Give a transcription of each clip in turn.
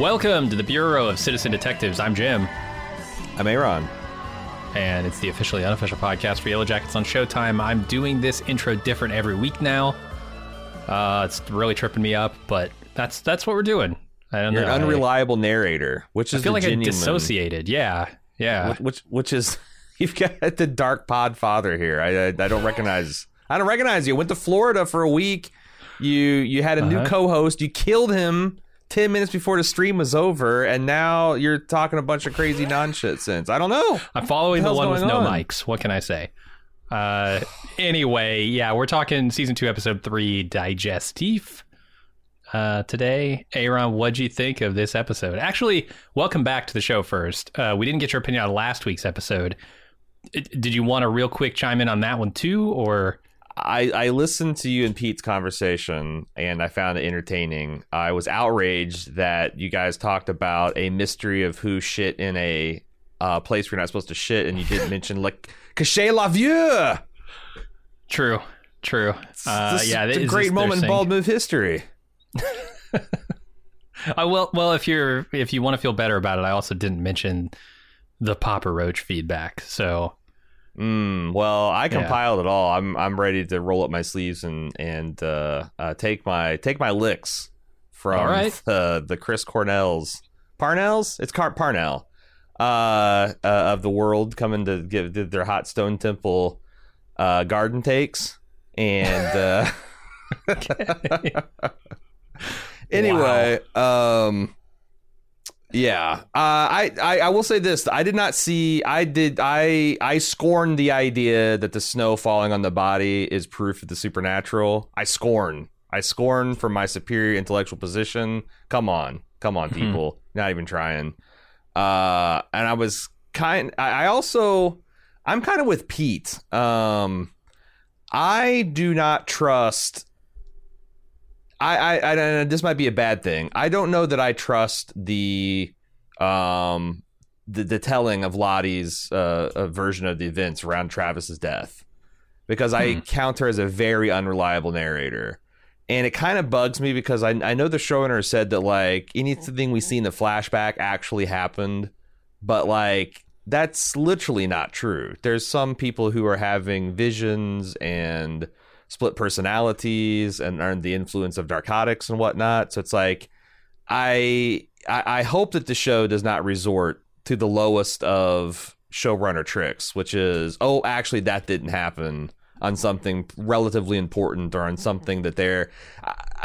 Welcome to the Bureau of Citizen Detectives. I'm Jim, I'm Aaron. and it's the officially unofficial podcast for Yellow Jackets on Showtime. I'm doing this intro different every week now. Uh, it's really tripping me up, but that's that's what we're doing. I don't You're know. an unreliable narrator, which I, is feel like I dissociated. Yeah, yeah. Which, which is you've got the dark pod father here. I I, I don't recognize. I don't recognize you. Went to Florida for a week. You you had a new Uh-huh. co-host. You killed him ten minutes before the stream was over, and now you're talking a bunch of crazy nonsense. Since I don't know. I'm following the the one with no on? mics. What can I say? Uh, anyway, yeah, we're talking season two, episode three, digestif. Uh, today, Aaron, what'd you think of this episode? Actually, welcome back to the show. First, uh, we didn't get your opinion on last week's episode. Did you want to real quick chime in on that one too, or I, I listened to you and Pete's conversation and I found it entertaining. I was outraged that you guys talked about a mystery of who shit in a uh, place where you're not supposed to shit, and you didn't mention like Cachet la Vieux. true, true? Uh, This is yeah, a great moment in bald move history. I will. Well, if you're if you want to feel better about it, I also didn't mention the Papa Roach feedback. So Mm, well, I Yeah. compiled it all. I'm I'm ready to roll up my sleeves and and uh, uh, take my take my licks from right. the the Chris Cornell's Parnell's. It's Car Parnell uh, uh, of the world coming to give their hot stone temple uh, garden takes and. Uh, anyway, um, yeah, uh, I, I I will say this: I did not see. I did. I I scorn the idea that the snow falling on the body is proof of the supernatural. I scorn. I scorn from my superior intellectual position. Come on, come on, people! Not even trying. Uh, and I was kind. I, I also, I'm kind of with Pete. Um, I do not trust I, I, I, this might be a bad thing. I don't know that I trust the, um, the, the telling of Lottie's uh, uh, version of the events around Travis's death, because I Hmm. count her as a very unreliable narrator, and it kind of bugs me because I, I know the showrunner said that like anything we see in the flashback actually happened, but like that's literally not true. There's some people who are having visions and split personalities and are the influence of narcotics and whatnot. So it's like I, I I hope that the show does not resort to the lowest of showrunner tricks, which is oh actually that didn't happen on something relatively important or on something that they're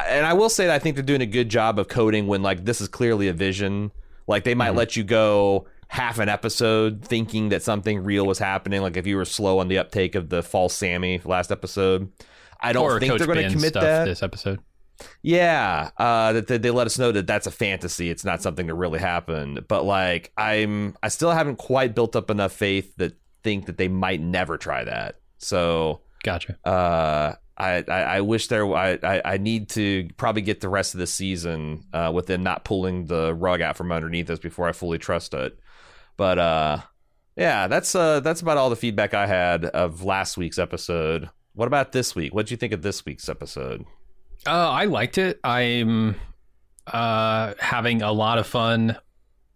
and I will say that I think they're doing a good job of coding when like this is clearly a vision. Like they might mm-hmm. let you go half an episode thinking that something real was happening. Like if you were slow on the uptake of the false Sammy last episode. I don't or think Coach they're going to commit stuff that. this episode. Yeah, uh, that they let us know that that's a fantasy. It's not something that really happened. But like, I'm I still haven't quite built up enough faith that think that they might never try that. So Gotcha. uh, I, I I wish there I, I I need to probably get the rest of the season uh, with them not pulling the rug out from underneath us before I fully trust it. But uh, yeah, that's uh that's about all the feedback I had of last week's episode. What about this week? What would you think of this week's episode? Uh, I liked it. I'm uh, having a lot of fun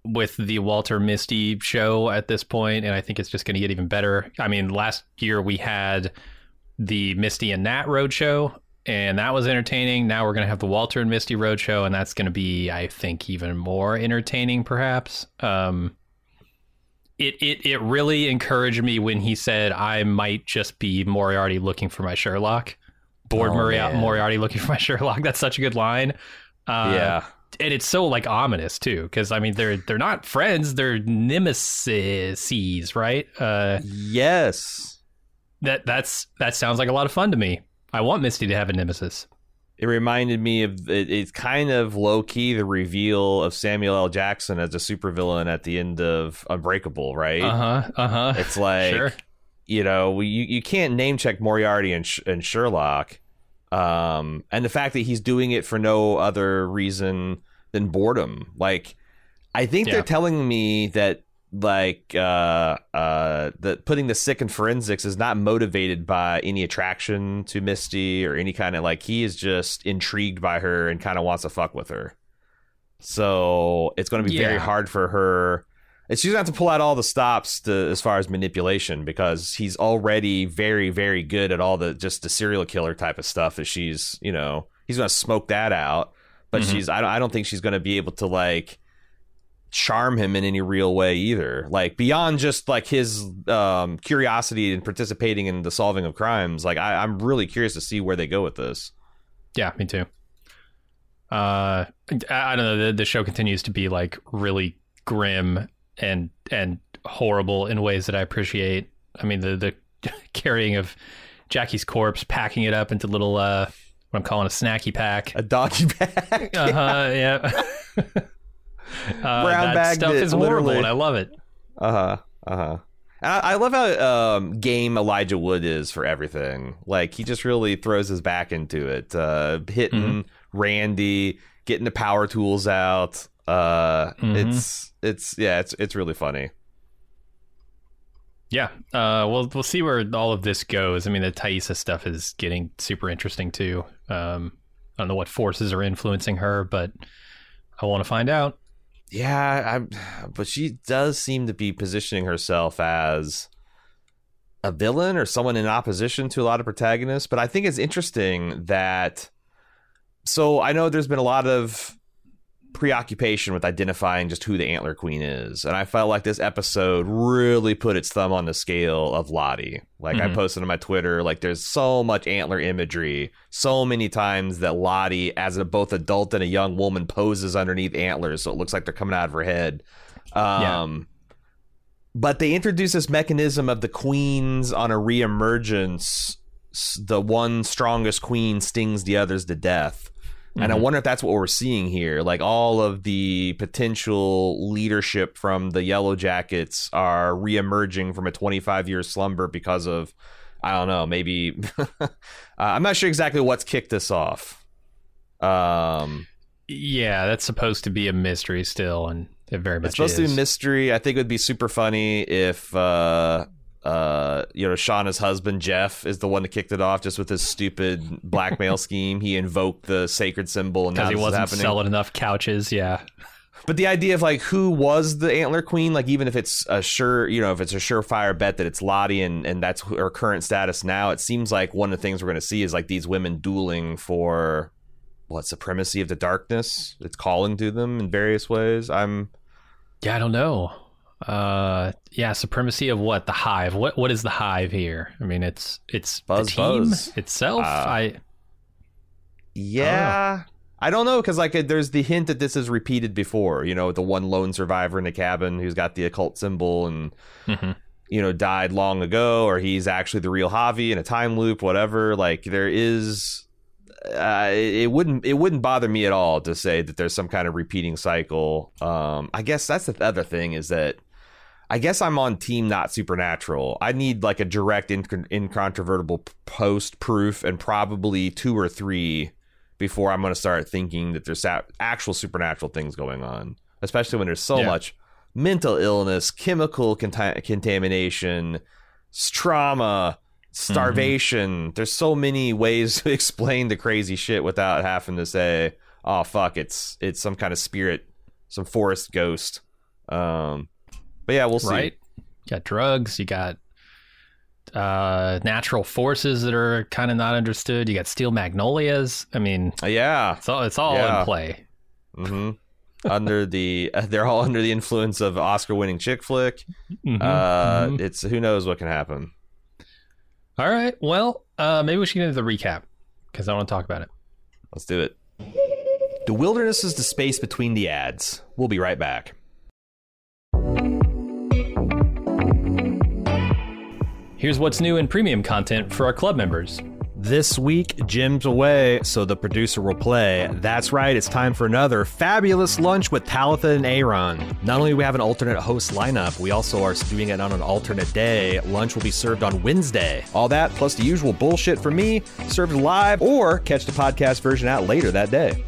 with the Walter Misty show at this point, and I think it's just going to get even better. I mean, last year we had the Misty and Nat Road show, and that was entertaining. Now we're going to have the Walter and Misty Road show, and that's going to be, I think, even more entertaining, perhaps. Um, it, it it really encouraged me when he said I might just be Moriarty looking for my Sherlock. Bored Oh, Moriarty. Moriarty looking for my Sherlock. That's such a good line. Uh, yeah. and it's so like ominous too, because I mean they're they're not friends, they're nemesis, right? Uh, Yes. that that's that sounds like a lot of fun to me. I want Misty to have a nemesis. It reminded me of it, it's kind of low key the reveal of Samuel L. Jackson as a supervillain at the end of Unbreakable, right? Uh huh. Uh huh. It's like Sure. you know you you can't name check Moriarty and, and Sherlock, um, and the fact that he's doing it for no other reason than boredom. Like, I think Yeah. they're telling me that like uh uh that putting the sick in forensics is not motivated by any attraction to Misty or any kind of like he is just intrigued by her and kind of wants to fuck with her. So it's going to be very hard for her. It's she's going to have to pull out all the stops to, as far as manipulation because he's already very, very good at all the just the serial killer type of stuff that she's, you know, he's going to smoke that out. But Mhm. she's, I don't, I don't think she's going to be able to like charm him in any real way either. Like beyond just like his um, curiosity and participating in the solving of crimes. Like I, I'm really curious to see where they go with this. Yeah, me too. Uh, I, I don't know. The, the show continues to be like really grim and and horrible in ways that I appreciate. I mean, the the carrying of Jackie's corpse, packing it up into little uh, what I'm calling a snacky pack. A doggy bag. Uh huh. yeah. uh, Brown that bag stuff is horrible, and I love it. Uh huh. Uh huh. I, I love how um, game Elijah Wood is for everything. Like he just really throws his back into it, uh, hitting Randy, getting the power tools out. Uh, Mhm. It's it's yeah, it's it's really funny. Yeah. Uh, we'll we'll see where all of this goes. I mean, the Taissa stuff is getting super interesting too. Um, I don't know what forces are influencing her, but I want to find out. Yeah, I, but she does seem to be positioning herself as a villain or someone in opposition to a lot of protagonists. But I think it's interesting that. So I know there's been a lot of preoccupation with identifying just who the Antler Queen is, and I felt like this episode really put its thumb on the scale of Lottie. Like I Mhm. posted on my Twitter, like there's so much antler imagery, so many times that Lottie, as a both adult and a young woman, poses underneath antlers, so it looks like they're coming out of her head. Um, But they introduce this mechanism of the queens on a reemergence. The one strongest queen stings the others to death. And I Mhm. wonder if that's what we're seeing here. Like all of the potential leadership from the Yellow Jackets are reemerging from a 25 year slumber because of, I don't know, maybe. uh, I'm not sure exactly what's kicked this off. Um, Yeah, that's supposed to be a mystery still, and it very much it's supposed is. to be mystery. I think it would be super funny if, uh, uh, you know, Shauna's husband Jeff is the one that kicked it off, just with his stupid blackmail scheme. He invoked the sacred symbol, and because he wasn't happening. selling enough couches. Yeah. But the idea of like who was the antler queen, like even if it's a sure, you know, if it's a surefire bet that it's Lottie and and that's her current status now, it seems like one of the things we're going to see is like these women dueling for what supremacy of the darkness. It's calling to them in various ways. I'm Yeah, I don't know. Uh, yeah, supremacy of what? The hive. What? What is the hive here? I mean, it's it's Buzz, the team buzz. itself. Uh, I yeah. I don't know because like there's the hint that this is repeated before. You know, the one lone survivor in the cabin who's got the occult symbol and Mhm. you know died long ago or he's actually the real Javi in a time loop whatever like there is uh, it wouldn't it wouldn't bother me at all to say that there's some kind of repeating cycle um I guess that's the other thing is that I guess I'm on team not supernatural. I need like a direct incon- incontrovertible post proof and probably two or three before I'm going to start thinking that there's actual supernatural things going on, especially when there's so Yeah. much mental illness, chemical conta- contamination, trauma, starvation. There's so many ways to explain the crazy shit without having to say, "Oh fuck, it's it's some kind of spirit, some forest ghost." Um, but yeah, we'll see. right. You got drugs. You got uh, natural forces that are kind of not understood. You got steel magnolias. I mean, Uh, yeah. it's all it's all Yeah. in play. hmm under the uh, they're all under the influence of Oscar-winning chick flick. Mhm, Uh, mhm. It's who knows what can happen. All right. Well, uh, maybe we should get into the recap because I want to talk about it. Let's do it. The wilderness is the space between the ads. We'll be right back. Here's what's new in premium content for our club members. This week, Jim's away, so the producer will play. That's right, it's time for another fabulous lunch with Talitha and Aaron. Not only do we have an alternate host lineup, we also are doing it on an alternate day. Lunch will be served on Wednesday. All that, plus the usual bullshit from me, served live, or catch the podcast version out later that day.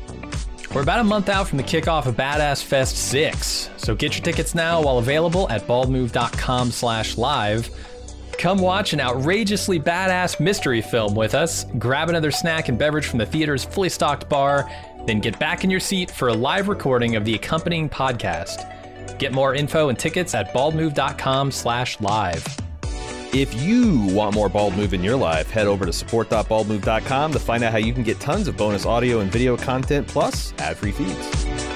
We're about a month out from the kickoff of Badass Fest 6, so get your tickets now while available at baldmove.com slash live. Come watch an outrageously badass mystery film with us, grab another snack and beverage from the theater's fully stocked bar, Then get back in your seat for a live recording of the accompanying podcast. Get more info and tickets at baldmove.com slash live. If you want more Bald Move in your life, head over to support.baldmove.com to find out how you can get tons of bonus audio and video content plus ad-free feeds.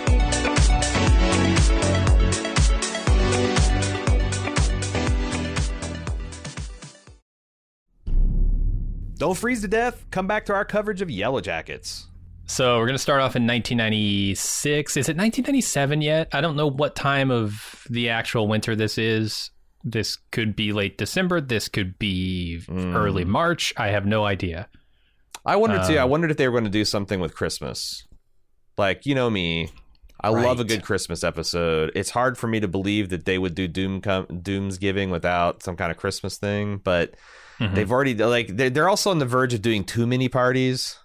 Don't freeze to death. Come back to our coverage of Yellow Jackets. So we're going to start off in 1996. Is it 1997 yet? I don't know what time of the actual winter this is. This could be late December. This could be early March. I have no idea. I wondered too. I Um, wondered if they were going to do something with Christmas. Like, you know me. I love a good Christmas episode. It's hard for me to believe that they would do Doom com- Doomsgiving without some kind of Christmas thing, but Mhm. they've already like they're, they're also on the verge of doing too many parties.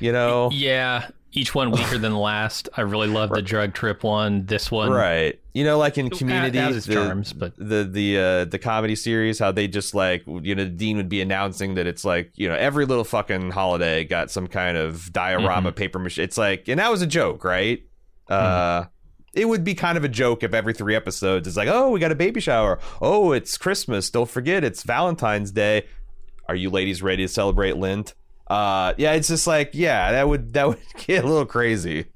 You know, Yeah, each one weaker than the last. I really love the drug trip one. This one, right? You know, like in It Community, its the, charms, but- the the uh, the comedy series, how they just like you know, Dean would be announcing that it's like you know every little fucking holiday got some kind of diorama Mm-hmm. paper machine. It's like, and that was a joke, right? Uh, it would be kind of a joke if every three episodes it's like, oh, we got a baby shower. Oh, it's Christmas. Don't forget, it's Valentine's Day. Are you ladies ready to celebrate Lent? Uh, yeah, it's just like, yeah, that would that would get a little crazy.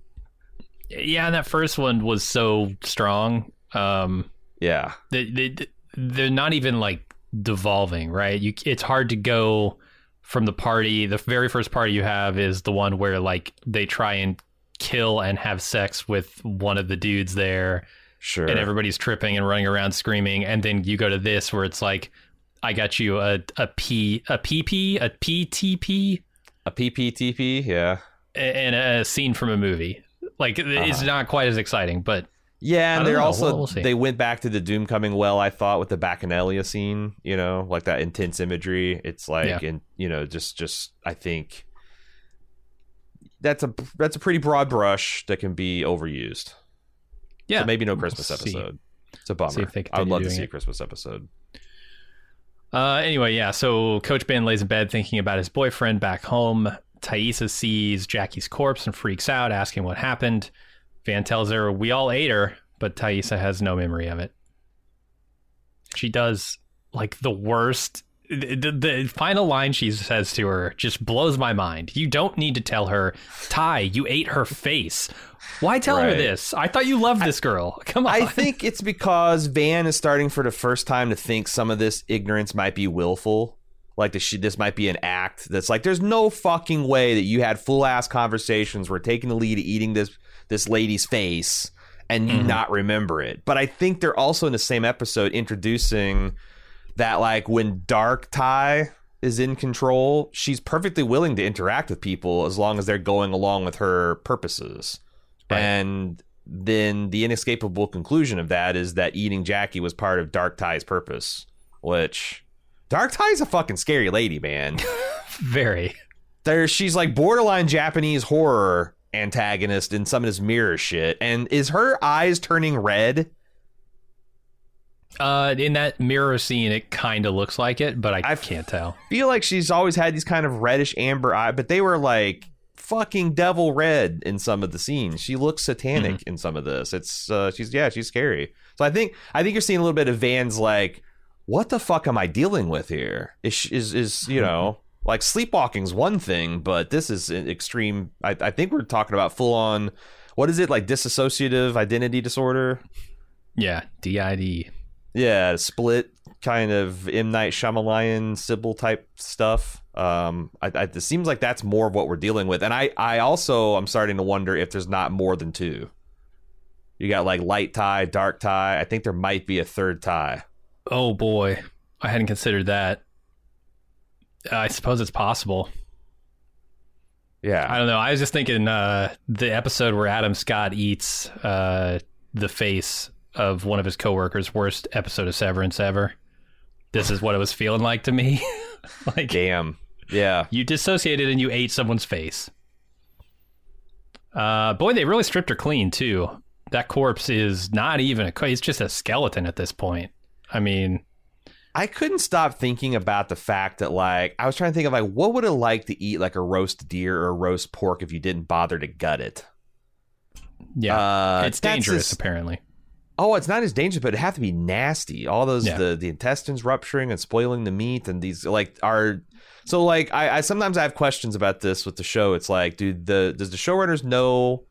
Yeah, and that first one was so strong. Um, Yeah. they, they they're not even like devolving, right? You it's hard to go from the party. The very first party you have is the one where like they try and kill and have sex with one of the dudes there, Sure. and everybody's tripping and running around screaming. And then you go to this where it's like, I got you a a P a PP a PTP A PPTP, yeah. and a scene from a movie. Like it's Uh-huh. not quite as exciting, but Yeah, and they're know. also We'll- we'll they went back to the Doom coming well, I thought, with the Bacchanalia scene, you know, like that intense imagery. It's like Yeah. and you know, just just I think that's a that's a pretty broad brush that can be overused. yeah, So maybe no we'll Christmas episode. It's a bummer. See if they I would love to see a. Christmas episode. Uh, anyway, yeah. So Coach Ben lays in bed thinking about his boyfriend back home. Taissa sees Jackie's corpse and freaks out, asking what happened. Van tells her, "We all ate her," but Taissa has no memory of it. She does like the worst. The, the, final line she says to her just blows my mind. You don't need to tell her, Tai, you ate her face. Why tell her this? I thought you loved this girl. Come on. I think it's because Van is starting for the first time to think some of this ignorance might be willful. Like this, this might be an act that's like, there's no fucking way that you had full ass conversations. We're taking the lead at eating this this lady's face and you Mhm. not remember it. But I think they're also in the same episode introducing that like when Dark Tai is in control, she's perfectly willing to interact with people as long as they're going along with her purposes. Right. And then the inescapable conclusion of that is that eating Jackie was part of Dark Tai's purpose, which Dark Tai's a fucking scary lady, man. very. there she's like borderline Japanese horror antagonist in some of this mirror shit. And is her eyes turning red? Uh, in that mirror scene, it kind of looks like it, but I I've- can't tell. Feel like she's always had these kind of reddish amber eye, but they were like fucking devil red in some of the scenes. She looks satanic in some of this. It's uh she's yeah, she's scary. So I think I think you're seeing a little bit of Van's like what the fuck am I dealing with here? Is is is you know like sleepwalking's one thing, but this is extreme. I, I think we're talking about full on. What is it like dissociative identity disorder? Yeah, DID. Yeah, split kind of M Night Shyamalan Sybil type stuff. Um, I, I, it seems like that's more of what we're dealing with, and I I also I'm starting to wonder if there's not more than two. You got like light Tai, dark Tai. I think there might be a third Tai. Oh boy, I hadn't considered that. I suppose it's possible. Yeah, I don't know. I was just thinking uh, the episode where Adam Scott eats uh, the face of one of his coworkers. Worst episode of Severance ever. This is what it was feeling like to me. like damn. Yeah, you dissociated and you ate someone's face. Uh, boy, they really stripped her clean too. That corpse is not even a. It's just a skeleton at this point. I mean, I couldn't stop thinking about the fact that like I was trying to think of like what would it like to eat like a roast deer or a roast pork if you didn't bother to gut it. Yeah, Uh, it's dangerous just- apparently. Oh, it's not as dangerous, but it have to be nasty. All those Yeah. the the intestines rupturing and spoiling the meat, and these like are so like I, I sometimes I have questions about this with the show. It's like, dude, the does the showrunners know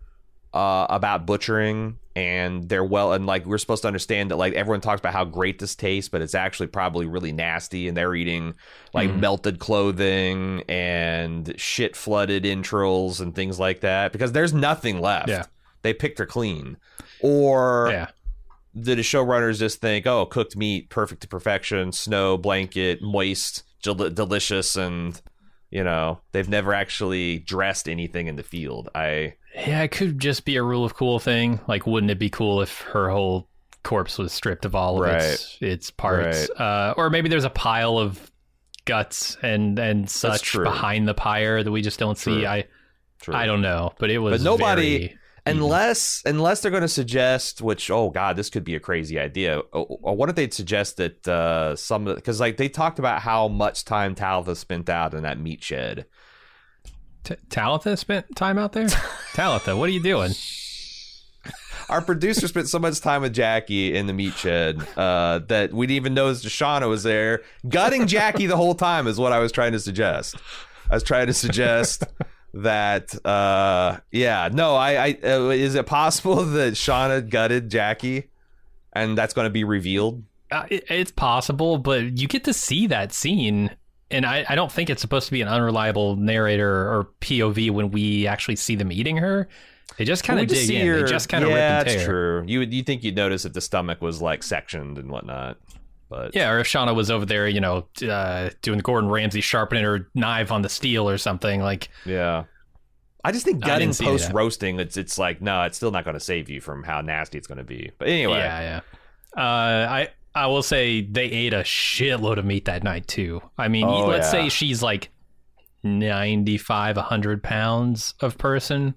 uh, about butchering and they're well and like we're supposed to understand that like everyone talks about how great this tastes, but it's actually probably really nasty, and they're eating like Mhm. melted clothing and shit flooded entrails and things like that because there's nothing left. Yeah. They picked her clean, or Yeah, did the showrunners just think, oh, cooked meat, perfect to perfection, snow blanket, moist, del- delicious, and you know they've never actually dressed anything in the field. I yeah, it could just be a rule of cool thing. Like, wouldn't it be cool if her whole corpse was stripped of all of its its parts? Uh, or maybe there's a pile of guts and and such behind the pyre that we just don't see. I true. I don't know, but it was But nobody- very- unless unless they're going to suggest, which oh god, this could be a crazy idea. Or, or what if they'd suggest that uh, some because like they talked about how much time Talitha spent out in that meat shed. T- Talitha spent time out there. Talitha, what are you doing? Our producer spent so much time with Jackie in the meat shed uh, that we didn't even notice Shauna was there. Gutting Jackie the whole time is what I was trying to suggest. I was trying to suggest that, uh, yeah, no, I, I uh, is it possible that Shauna gutted Jackie, and that's going to be revealed? Uh, it, it's possible, but you get to see that scene, and I, I don't think it's supposed to be an unreliable narrator or POV when we actually see them eating her. They just kind of dig see in. her- They just kind of yeah, rip and tear. that's true. You would you think you'd notice if the stomach was like sectioned and whatnot, but Yeah, or if Shauna was over there, you know, uh, doing Gordon Ramsay sharpening her knife on the steel or something like. Yeah. I just think I gutting didn't see that. post roasting, it's it's like no, it's still not going to save you from how nasty it's going to be. But anyway, Yeah, yeah. Uh, I I will say they ate a shitload of meat that night too. I mean, Oh, let's yeah. say she's like 95, 100 pounds of person,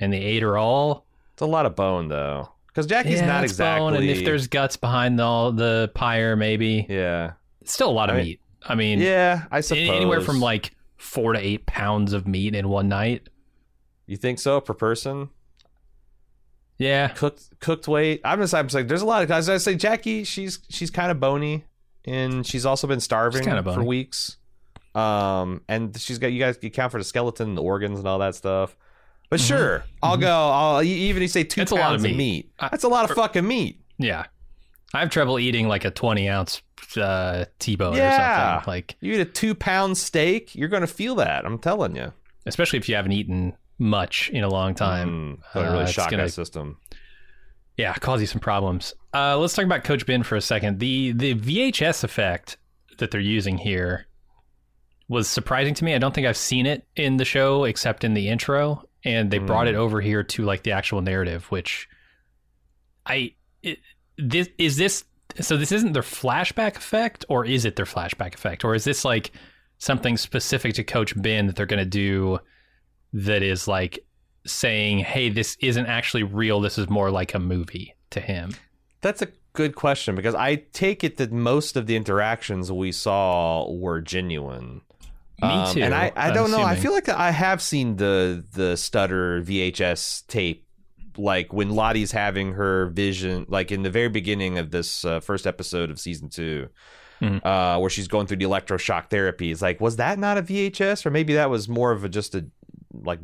and they ate her all. it's a lot of bone though, because Jackie's yeah, not exactly. bone, and if there's guts behind all the pyre, maybe yeah, it's still a lot of I mean- meat. I mean, yeah, I suppose anywhere from like four to eight pounds of meat in one night. you think so per person Yeah, cooked cooked weight. I'm just I'm just like there's a lot of guys. I say Jackie, she's she's kind of bony, and she's also been starving for weeks. Um, and she's got you guys you count for the skeleton, the organs, and all that stuff. But Mhm. sure, I'll Mhm. go. I'll even if you say two a pounds lot of of meat. meat. I- That's a lot of fucking meat. yeah. I have trouble eating like a twenty ounce uh, T-bone or Yeah. something. Like You eat a two pound steak, you're gonna feel that. I'm telling you. especially if you haven't eaten much in a long time. Mm, gonna really Uh, shock gonna- that system. Yeah, cause you some problems. Uh, let's talk about Coach Ben for a second. The the VHS effect that they're using here was surprising to me. I don't think I've seen it in the show except in the intro, and they brought Mm. it over here to like the actual narrative, which I it, this is this so this isn't their flashback effect, or is it their flashback effect, or is this like something specific to Coach Ben that they're going to do that is like saying, "Hey, this isn't actually real. This is more like a movie to him." That's a good question because I take it that most of the interactions we saw were genuine. Me Um, too. And I, I don't know. I feel like I have seen the the stutter VHS tape, like when Lottie's having her vision, like in the very beginning of this uh, first episode of season 2 Mhm. uh, where she's going through the electroshock therapy. It's like, was that not a VHS, or maybe that was more of a just a like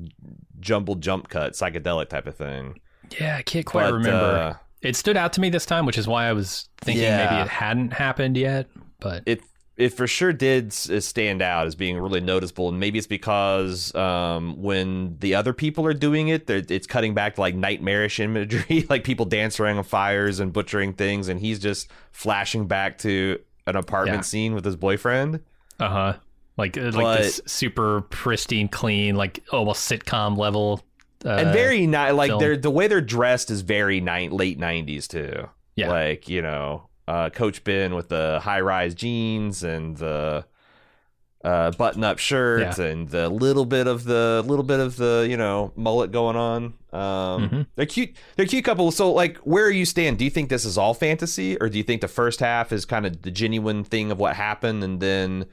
jumbled jump cut psychedelic type of thing? Yeah, I can't quite But, remember. uh, it stood out to me this time, which is why I was thinking Yeah. maybe it hadn't happened yet. But it it for sure did uh, stand out as being really noticeable, and maybe it's because um, when the other people are doing it, it's cutting back to like nightmarish imagery, like people dancing around fires and butchering things, and he's just flashing back to an apartment Yeah. scene with his boyfriend. uh huh, like uh, like But- this super pristine, clean, like almost sitcom level. Uh, and very ni- like film. they're the way they're dressed is very ni- late nineties too. Yeah. like you know, uh, Coach Ben with the high rise jeans and the uh, button-up shirts Yeah. and the little bit of the little bit of the you know mullet going on. Um, Mhm. They're cute. They're cute couple. So like, where are you stand? Do you think this is all fantasy, or do you think the first half is kind of the genuine thing of what happened, and then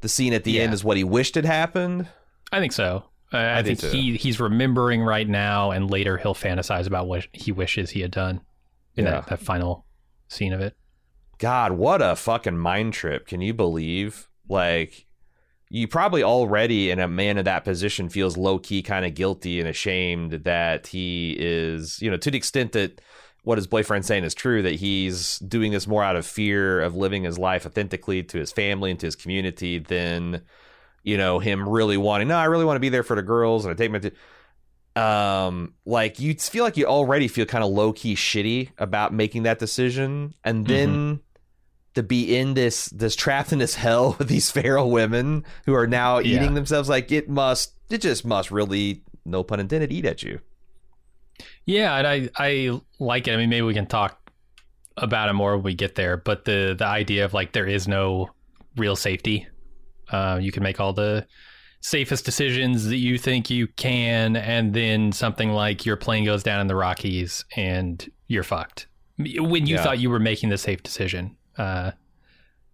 the scene at the Yeah. end is what he wished had happened? I think so. I, I, think too. he he's remembering right now, and later he'll fantasize about what he wishes he had done in Yeah. that, that final scene of it. God, what a fucking mind trip. Can you believe? Like, you probably already in a man in that position feels low key kind of guilty and ashamed that he is, you know, to the extent that what his boyfriend's saying is true, that he's doing this more out of fear of living his life authentically to his family and to his community than, you know, him really wanting, no, I really want to be there for the girls and I take my. T-. Um, like you feel like you already feel kind of low key shitty about making that decision, and then to be in this this trapped in this hell with these feral women who are now Yeah. eating themselves like it must it just must really no pun intended eat at you Yeah, and I I like it. I mean, maybe we can talk about it more when we get there. But the the idea of like there is no real safety. Uh, you can make all the safest decisions that you think you can, and then something like your plane goes down in the Rockies and you're fucked. When you Yeah. thought you were making the safe decision, uh,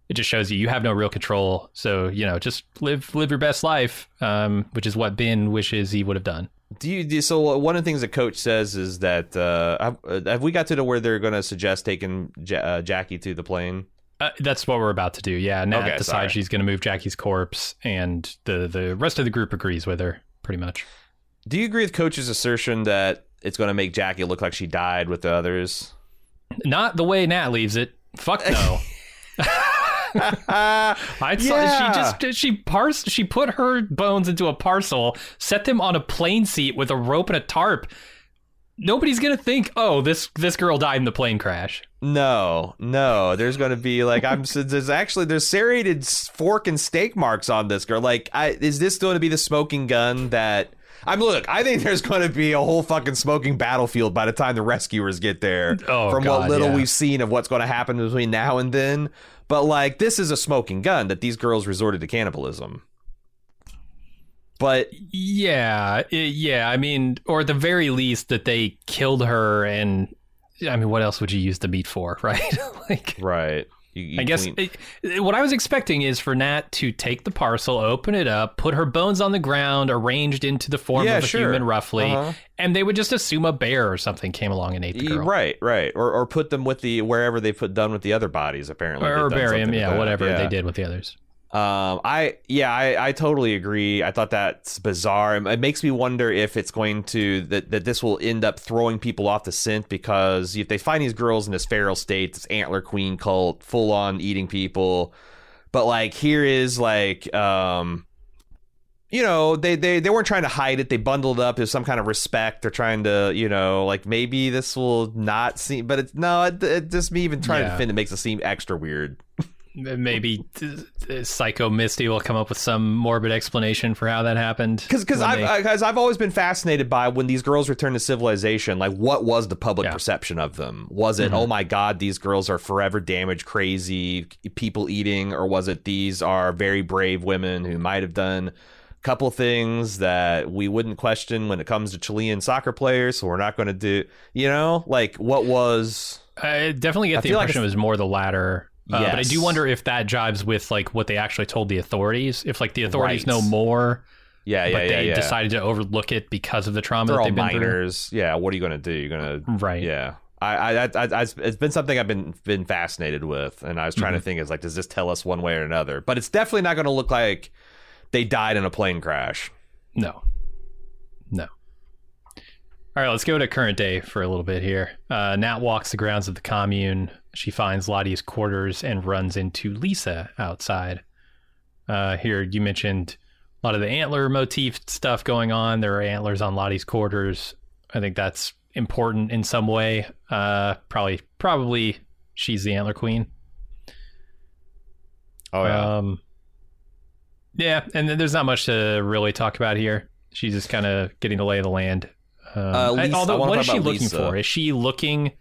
it just shows you you have no real control. So you know, just live live your best life, um, which is what Ben wishes he would have done. do you do so one of the things that coach says is that uh have, uh, have we got to the where they're going to suggest taking ja- uh, jackie to the plane Uh, that's what we're about to do. Yeah, Nat Okay, decides sorry. she's going to move Jackie's corpse, and the the rest of the group agrees with her pretty much. do you agree with coach's assertion that it's going to make jackie look like she died with the others Not the way Nat leaves it. Fuck no. I saw Yeah. she just she parsed she put her bones into a parcel, set them on a plane seat with a rope and a tarp. Nobody's gonna think, oh, this this girl died in the plane crash. No, no. There's going to be like I'm. There's actually there's serrated fork and steak marks on this girl. Like, I is this going to be the smoking gun that? I'm look. I think there's going to be a whole fucking smoking battlefield by the time the rescuers get there. Oh, from God, what little yeah. we've seen of what's going to happen between now and then. But like, this is a smoking gun that these girls resorted to cannibalism. But Yeah, yeah. I mean, or at the very least, that they killed her, and I mean, what else would you use the meat for, right? like, right, you, you I guess clean- it, what I was expecting is for Nat to take the parcel, open it up, put her bones on the ground, arranged into the form Yeah, of a sure. human, roughly, Uh-huh. and they would just assume a bear or something came along and ate the girl, Right, right, or or put them with the wherever they put done with the other bodies. Apparently, or, or bury with yeah, whatever Yeah. they did with the others. Um, I yeah, I, I totally agree. I thought that's bizarre. It makes me wonder if it's going to that that this will end up throwing people off the scent because if they find these girls in this feral state, this antler queen cult, full on eating people, but like here is like um. You know, they, they they weren't trying to hide it. They bundled up as some kind of respect. They're trying to, you know, like maybe this will not seem, but it's no. It, it just me even trying to defend it makes it seem extra weird. Maybe uh, Psycho Misty will come up with some morbid explanation for how that happened. because I've they- I've always been fascinated by when these girls return to civilization. Like, what was the public Yeah. perception of them? Was it, Mhm. oh my god, these girls are forever damaged, crazy people eating, or was it these are very brave women who might have done a couple things that we wouldn't question when it comes to Chilean soccer players? So we're not going to do, you know, like what was. I definitely get I the feel like it was more the latter. Uh, But I do wonder if that jives with like what they actually told the authorities. If like the authorities Right. know more, Yeah, yeah, but yeah, they yeah. decided to overlook it because of the trauma They're that all they've been through. minors. Yeah, what are you going to do? You're going to Right. Yeah. I, I, I, I, it's been something I've been been fascinated with, and I was trying to Mm-hmm. think is like, does this tell us one way or another? But it's definitely not going to look like they died in a plane crash. No. No. All right, let's go to current day for a little bit here. Uh, Nat walks the grounds of the commune. She finds Lottie's quarters and runs into Lisa outside. Uh, here, you mentioned a lot of the antler motif stuff going on. There are antlers on Lottie's quarters. I think that's important in some way. Uh, probably, probably she's the antler queen. Oh Um, yeah, and then there's not much to really talk about here. She's just kind of getting the lay of the land. Um, Uh, Lisa- although, what is she looking Lisa. for? Is she looking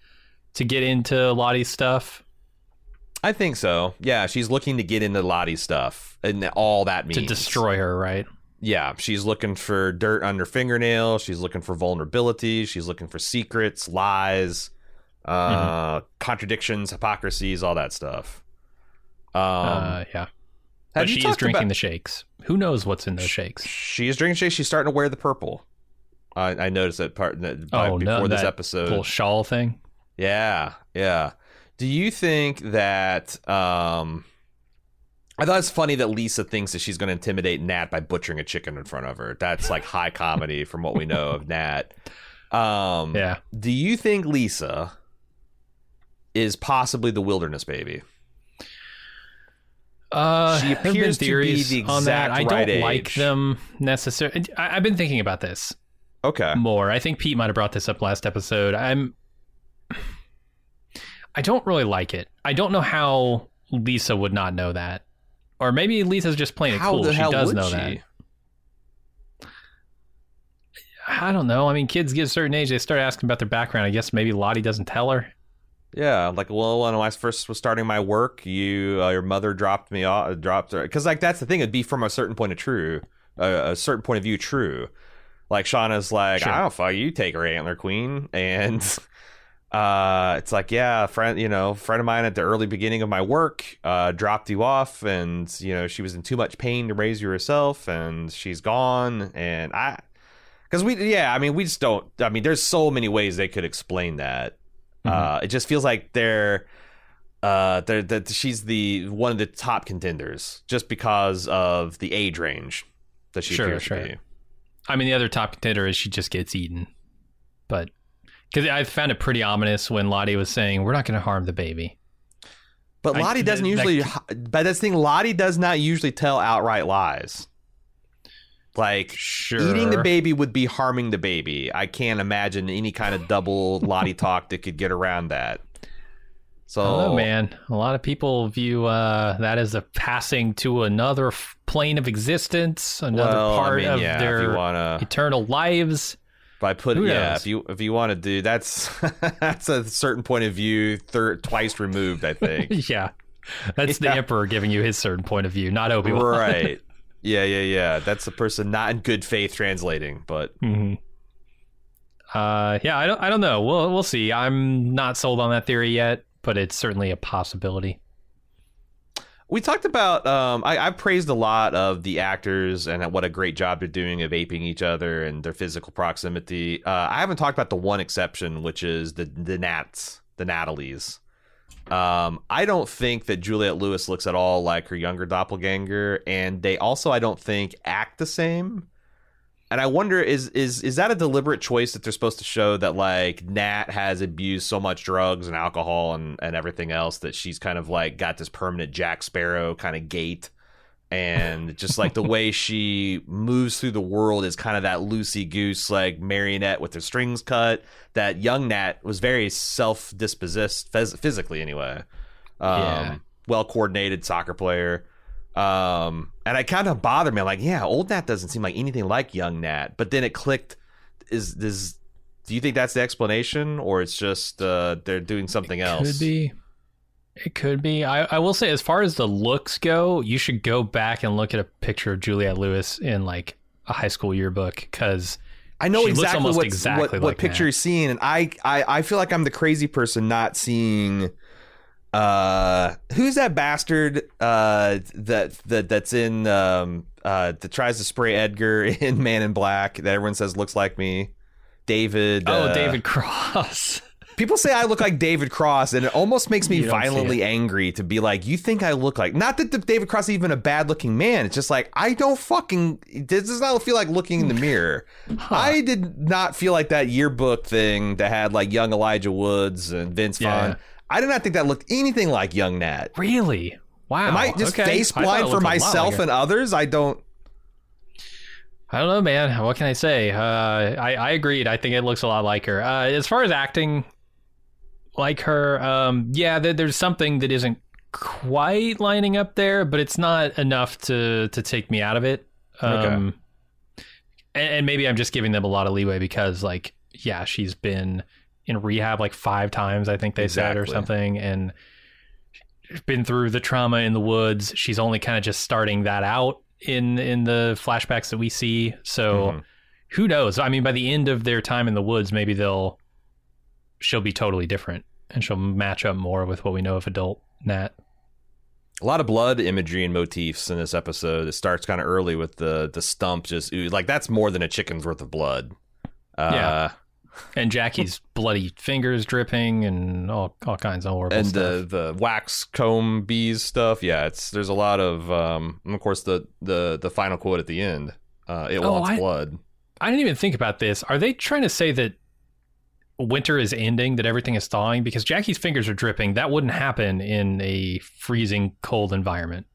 to get into Lottie's stuff? I think so. Yeah, she's looking to get into Lottie's stuff and all that means to destroy her, right? Yeah, she's looking for dirt under fingernail. She's looking for vulnerability. She's looking for secrets, lies, uh, Mm-hmm. contradictions, hypocrisies, all that stuff. Um, uh, yeah. But she is drinking about- the shakes. Who knows what's in those shakes? She is drinking shakes. She's starting to wear the purple. I, I noticed that part that, Oh, before no, this that episode. Little shawl thing. Yeah, yeah. Do you think that? Um, I thought it's funny that Lisa thinks that she's going to intimidate Nat by butchering a chicken in front of her. That's like high comedy from what we know of Nat. Um, Yeah. Do you think Lisa is possibly the wilderness baby? Uh, She appears to be the on that. exact I don't right like them necessarily. I've been thinking about this Okay. more. I think Pete might have brought this up last episode. I'm. I don't really like it. I don't know how Lisa would not know that, or maybe Lisa's just playing it How cool. She does know she? that. I don't know. I mean, kids get a certain age, they start asking about their background. I guess maybe Lottie doesn't tell her. Yeah, like well, when I first was starting my work, you uh, your mother dropped me off, dropped her because like that's the thing. It'd be from a certain point of true, uh, a certain point of view, true. Like Shauna's like, Sure. I don't fuck you, take her antler queen, and uh, it's like, yeah, friend, you know, friend of mine at the early beginning of my work uh, dropped you off, and you know she was in too much pain to raise you herself, and she's gone, and I, because we, yeah, I mean, we just don't. I mean, there's so many ways they could explain that. Mm-hmm. Uh, it just feels like they're uh they're that she's the one of the top contenders just because of the age range that she Sure, appears sure. to be. I mean, the other top contender is she just gets eaten. But because I found it pretty ominous when Lottie was saying, "We're not going to harm the baby." But I- Lottie doesn't that- usually. But that's the thing. Lottie does not usually tell outright lies. Like Sure, eating the baby would be harming the baby. I can't imagine any kind of double Lottie talk that could get around that. So I know, man. A lot of people view uh, that as a passing to another plane of existence, another well, part I mean, of yeah, their wanna eternal lives. By put Who yeah, if you if you want to do that's that's a certain point of view, third twice removed, I think. yeah, that's Yeah. the emperor giving you his certain point of view, not Obi Wan. right. Yeah, yeah, yeah. That's the person not in good faith translating, but hmm Uh, yeah, I don't. I don't know. We'll we'll see. I'm not sold on that theory yet, but it's certainly a possibility. We talked about um I, I praised a lot of the actors and what a great job they're doing of aping each other and their physical proximity. Uh, I haven't talked about the one exception, which is the the Nats, the Natalies. Um, I don't think that Juliette Lewis looks at all like her younger doppelganger, and they also I don't think act the same. And I wonder is is is that a deliberate choice that they're supposed to show that like Nat has abused so much drugs and alcohol and, and everything else that she's kind of like got this permanent Jack Sparrow kind of gait and just like the way she moves through the world is kind of that loosey goose like marionette with her strings cut. That young Nat was very self dispossessed phys- physically anyway. Um, Yeah. well coordinated soccer player. Um, and I kind of bothered me. I'm like, yeah, old Nat doesn't seem like anything like young Nat. But then it clicked. Is this? Do you think that's the explanation, or it's just uh, they're doing something else? Could be. It could be. I, I will say, as far as the looks go, you should go back and look at a picture of Juliette Lewis in like a high school yearbook because I know exactly what's- exactly what, like picture Nat. you're seeing, and I, I I feel like I'm the crazy person not seeing. Uh, who's that bastard? Uh, that that that's in um uh that tries to spray Edgar in Men in Black that everyone says looks like me. David. oh, uh, David Cross. People say I look like David Cross, and it almost makes me You don't see violently angry to be like, "You think I look like?" Not that the David Cross is even a bad-looking man. It's just like I don't fucking. This does not feel like looking in the mirror. I did not feel like that yearbook thing that had like young Elijah Woods and Vince Yeah. Vaughn. I did not think that looked anything like young Nat. really? Wow. Am I just okay. face I thought it blind for looked a lot myself like and others? I don't. I don't know, man. What can I say? Uh, I I agreed. I think it looks a lot like her. Uh, as far as acting like her, um, yeah, there, there's something that isn't quite lining up there, but it's not enough to to take me out of it. Um, and, and maybe I'm just giving them a lot of leeway because, like, yeah, she's been in rehab like five times. I think they said or something, and been through the trauma in the woods. She's only kind of just starting that out in in the flashbacks that we see. So Mhm. who knows? I mean, by the end of their time in the woods, maybe they'll she'll be totally different and she'll match up more with what we know of adult Nat. A lot of blood imagery and motifs in this episode. It starts kind of early with the the stump just ooze. like that's more than a chicken's worth of blood. Uh, Yeah. And Jackie's bloody fingers dripping and all all kinds of horrible and stuff. the the wax comb bees stuff. Yeah, it's there's a lot of um and of course the the the final quote at the end. Uh, it Oh, wants I- blood. I didn't even think about this. Are they trying to say that winter is ending, that everything is thawing? Because Jackie's fingers are dripping. That wouldn't happen in a freezing cold environment.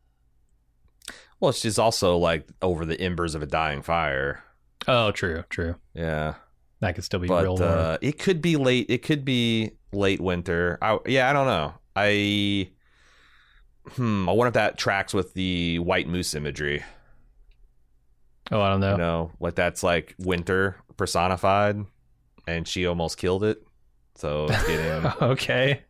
Well, it's just also like over the embers of a dying fire. Oh, true, true. Yeah, That could still be real but warm. uh, it could be late. It could be late winter. I, yeah, I don't know. I hmm. I wonder if that tracks with the white moose imagery. oh, I don't know. You know, like that's like winter personified, and she almost killed it. So it's getting. okay.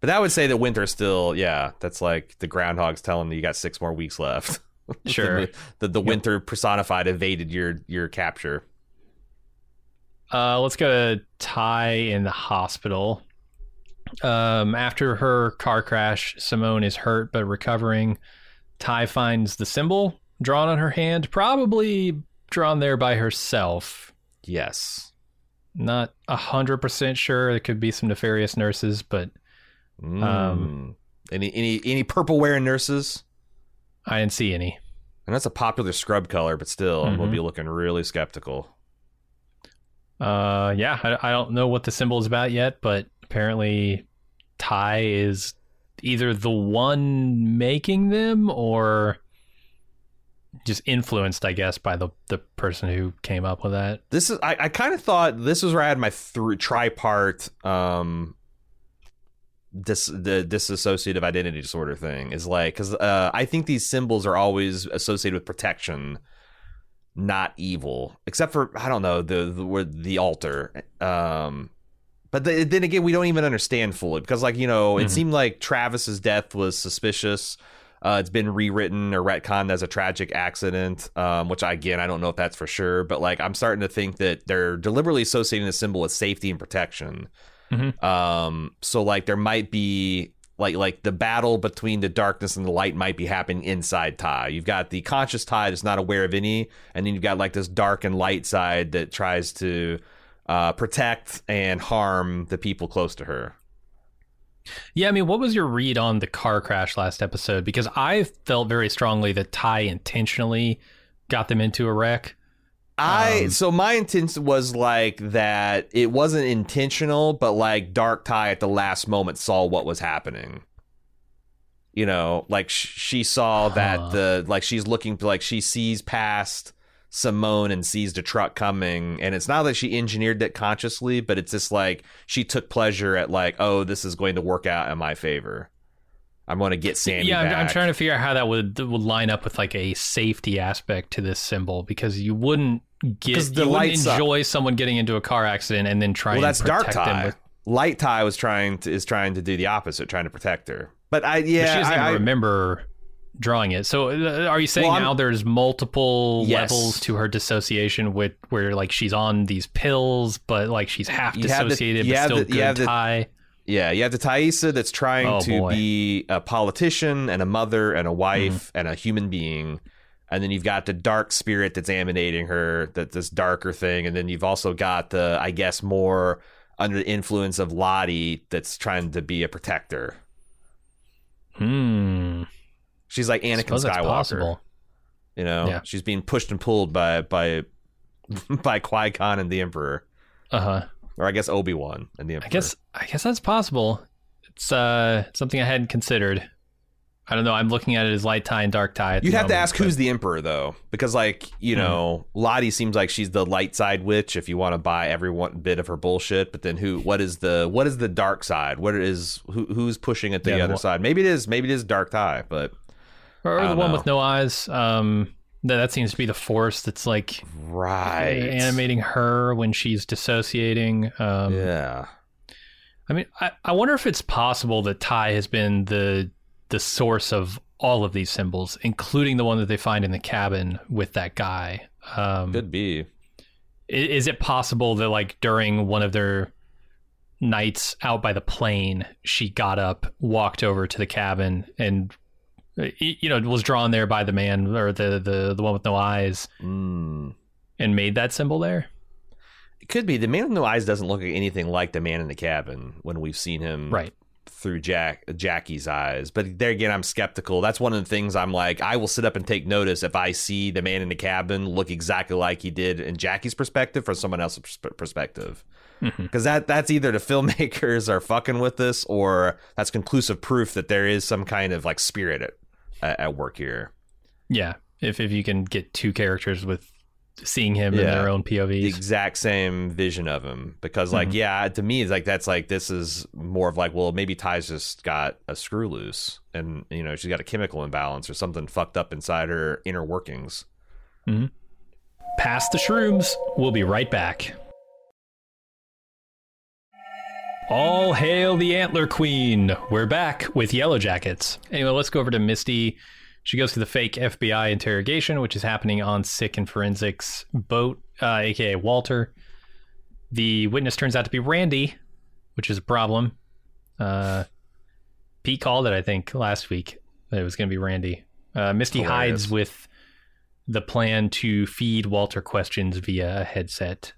but that would say that winter still. Yeah, that's like the groundhog's telling you you got six more weeks left. Sure. the the winter personified evaded your your capture. Uh, let's go to Tai in the hospital. Um, after her car crash, Simone is hurt but recovering. Tai finds the symbol drawn on her hand, probably drawn there by herself. Yes. Not a hundred percent sure. There could be some nefarious nurses, but Mm. Um, any any any purple wearing nurses? I didn't see any. And that's a popular scrub color, but still, we'll Mhm. be looking really skeptical. Uh, yeah, I, I don't know what the symbol is about yet, but apparently Tai is either the one making them or just influenced, I guess, by the the person who came up with that. This is I, I kind of thought this was where I had my th- tripart um the dissociative identity disorder thing is like because uh, I think these symbols are always associated with protection, not evil, except for I don't know the the the altar. Um, but the, then again, we don't even understand fully because like you know it Mhm. seemed like Travis's death was suspicious. Uh, it's been rewritten or retconned as a tragic accident, um, which I, again I don't know if that's for sure, but like I'm starting to think that they're deliberately associating the symbol with safety and protection. Mhm. Um, so like there might be like like the battle between the darkness and the light might be happening inside Tai. You've got the conscious Tai that's not aware of any, and then you've got like this dark and light side that tries to uh, protect and harm the people close to her. Yeah, I mean, what was your read on the car crash last episode? Because I felt very strongly that Tai intentionally got them into a wreck. I Um, so my intent was like that it wasn't intentional, but like Dark Tai at the last moment saw what was happening. You know, like sh- she saw Huh. that the like she's looking like she sees past Simone and sees the truck coming, and it's not that she engineered that consciously, but it's just like she took pleasure at like, oh, this is going to work out in my favor. I'm going to get Sandy yeah, I'm. I'm trying to figure out how that would would line up with like a safety aspect to this symbol because you wouldn't get the you wouldn't lights up. enjoy someone getting into a car accident and then try well, that's Dark Tai. with Light Tai was trying to is trying to do the opposite, trying to protect her. But I But yeah, she doesn't I, I- remember drawing it. So uh, are you saying Well, I'm- now there's multiple Yes. levels to her dissociation with where like she's on these pills, but like she's half You the- dissociated you but still the- good the- Tai? Yeah, you have the Taissa that's trying Oh, to boy. be a politician and a mother and a wife Mm-hmm. and a human being. And then you've got the dark spirit that's emanating her, that this darker thing, and then you've also got the, I guess, more under the influence of Lottie that's trying to be a protector. Hmm. She's like Anakin Skywalker. You know, Yeah. she's being pushed and pulled by by by Qui Gon and the Emperor, Uh huh. Or I guess Obi Wan and the Emperor. I guess I guess that's possible. It's uh something I hadn't considered. I don't know. I'm looking at it as light Tai and dark Tai. You'd have to ask but- Hmm. who's the emperor though, because like you know, Lottie seems like she's the light side witch. If you want to buy every one bit of her bullshit, but then who? What is the what is the dark side? What is who? Who's pushing at the Yeah, other wha- side? Maybe it is. Maybe it is Dark Tai, but or I the one know. with no eyes. Um, that that seems to be the force that's like right, animating her when she's dissociating. Um, yeah, I mean, I, I wonder if it's possible that Tai has been the the source of all of these symbols, including the one that they find in the cabin with that guy. Um, Could be. i- is it possible that like during one of their nights out by the plane, she got up, walked over to the cabin, and you know it was drawn there by the man or the the the one with no eyes Mm. and made that symbol there? It could be. The man with no eyes doesn't look anything like the man in the cabin when we've seen him Right. through Jack Jackie's eyes. But there again, I'm skeptical. That's one of the things I'm like, I will sit up and take notice if I see the man in the cabin look exactly like he did in Jackie's perspective from someone else's perspe- perspective. Because that that's either the filmmakers are fucking with this or that's conclusive proof that there is some kind of like spirit at, at, work here. Yeah. If if you can get two characters with seeing him in their own POVs. the exact same vision of him because like Mhm. yeah to me it's like that's like this is more of like well maybe Tai's just got a screw loose and you know she's got a chemical imbalance or something fucked up inside her inner workings Past the shrooms. We'll be right back. All hail the Antler Queen. We're back with Yellow Jackets. Anyway, let's go over to Misty. She goes to the fake FBI interrogation, which is happening on Sick and Forensics boat, uh, aka Walter. The witness turns out to be Randy, which is a problem. Uh, Pete called it, I think, last week that it was going to be Randy. Uh, Misty Hilarious. hides with the plan to feed Walter questions via a headset.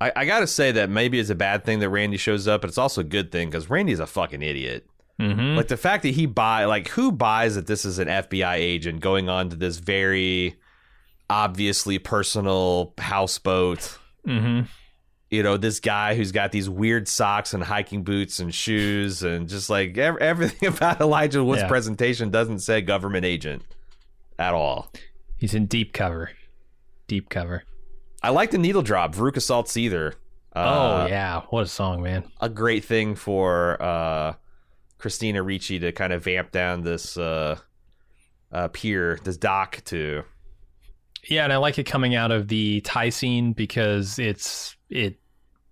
I, I gotta say that maybe it's a bad thing that randy shows up but it's also a good thing because randy's a fucking idiot Mm-hmm. like the fact that he buy like who buys that this is an fbi agent going on to this very obviously personal houseboat mm-hmm. you know this guy who's got these weird socks and hiking boots and shoes and just like ev- everything about Elijah Wood's Yeah. presentation doesn't say government agent at all. He's in deep cover. Deep cover. I like the needle drop, Veruca Salt Seether. oh Uh, yeah, what a song, man. a great thing for uh, Christina Ricci to kind of vamp down this uh, uh, pier, this dock to. Yeah, and I like it coming out of the Tai scene because it's it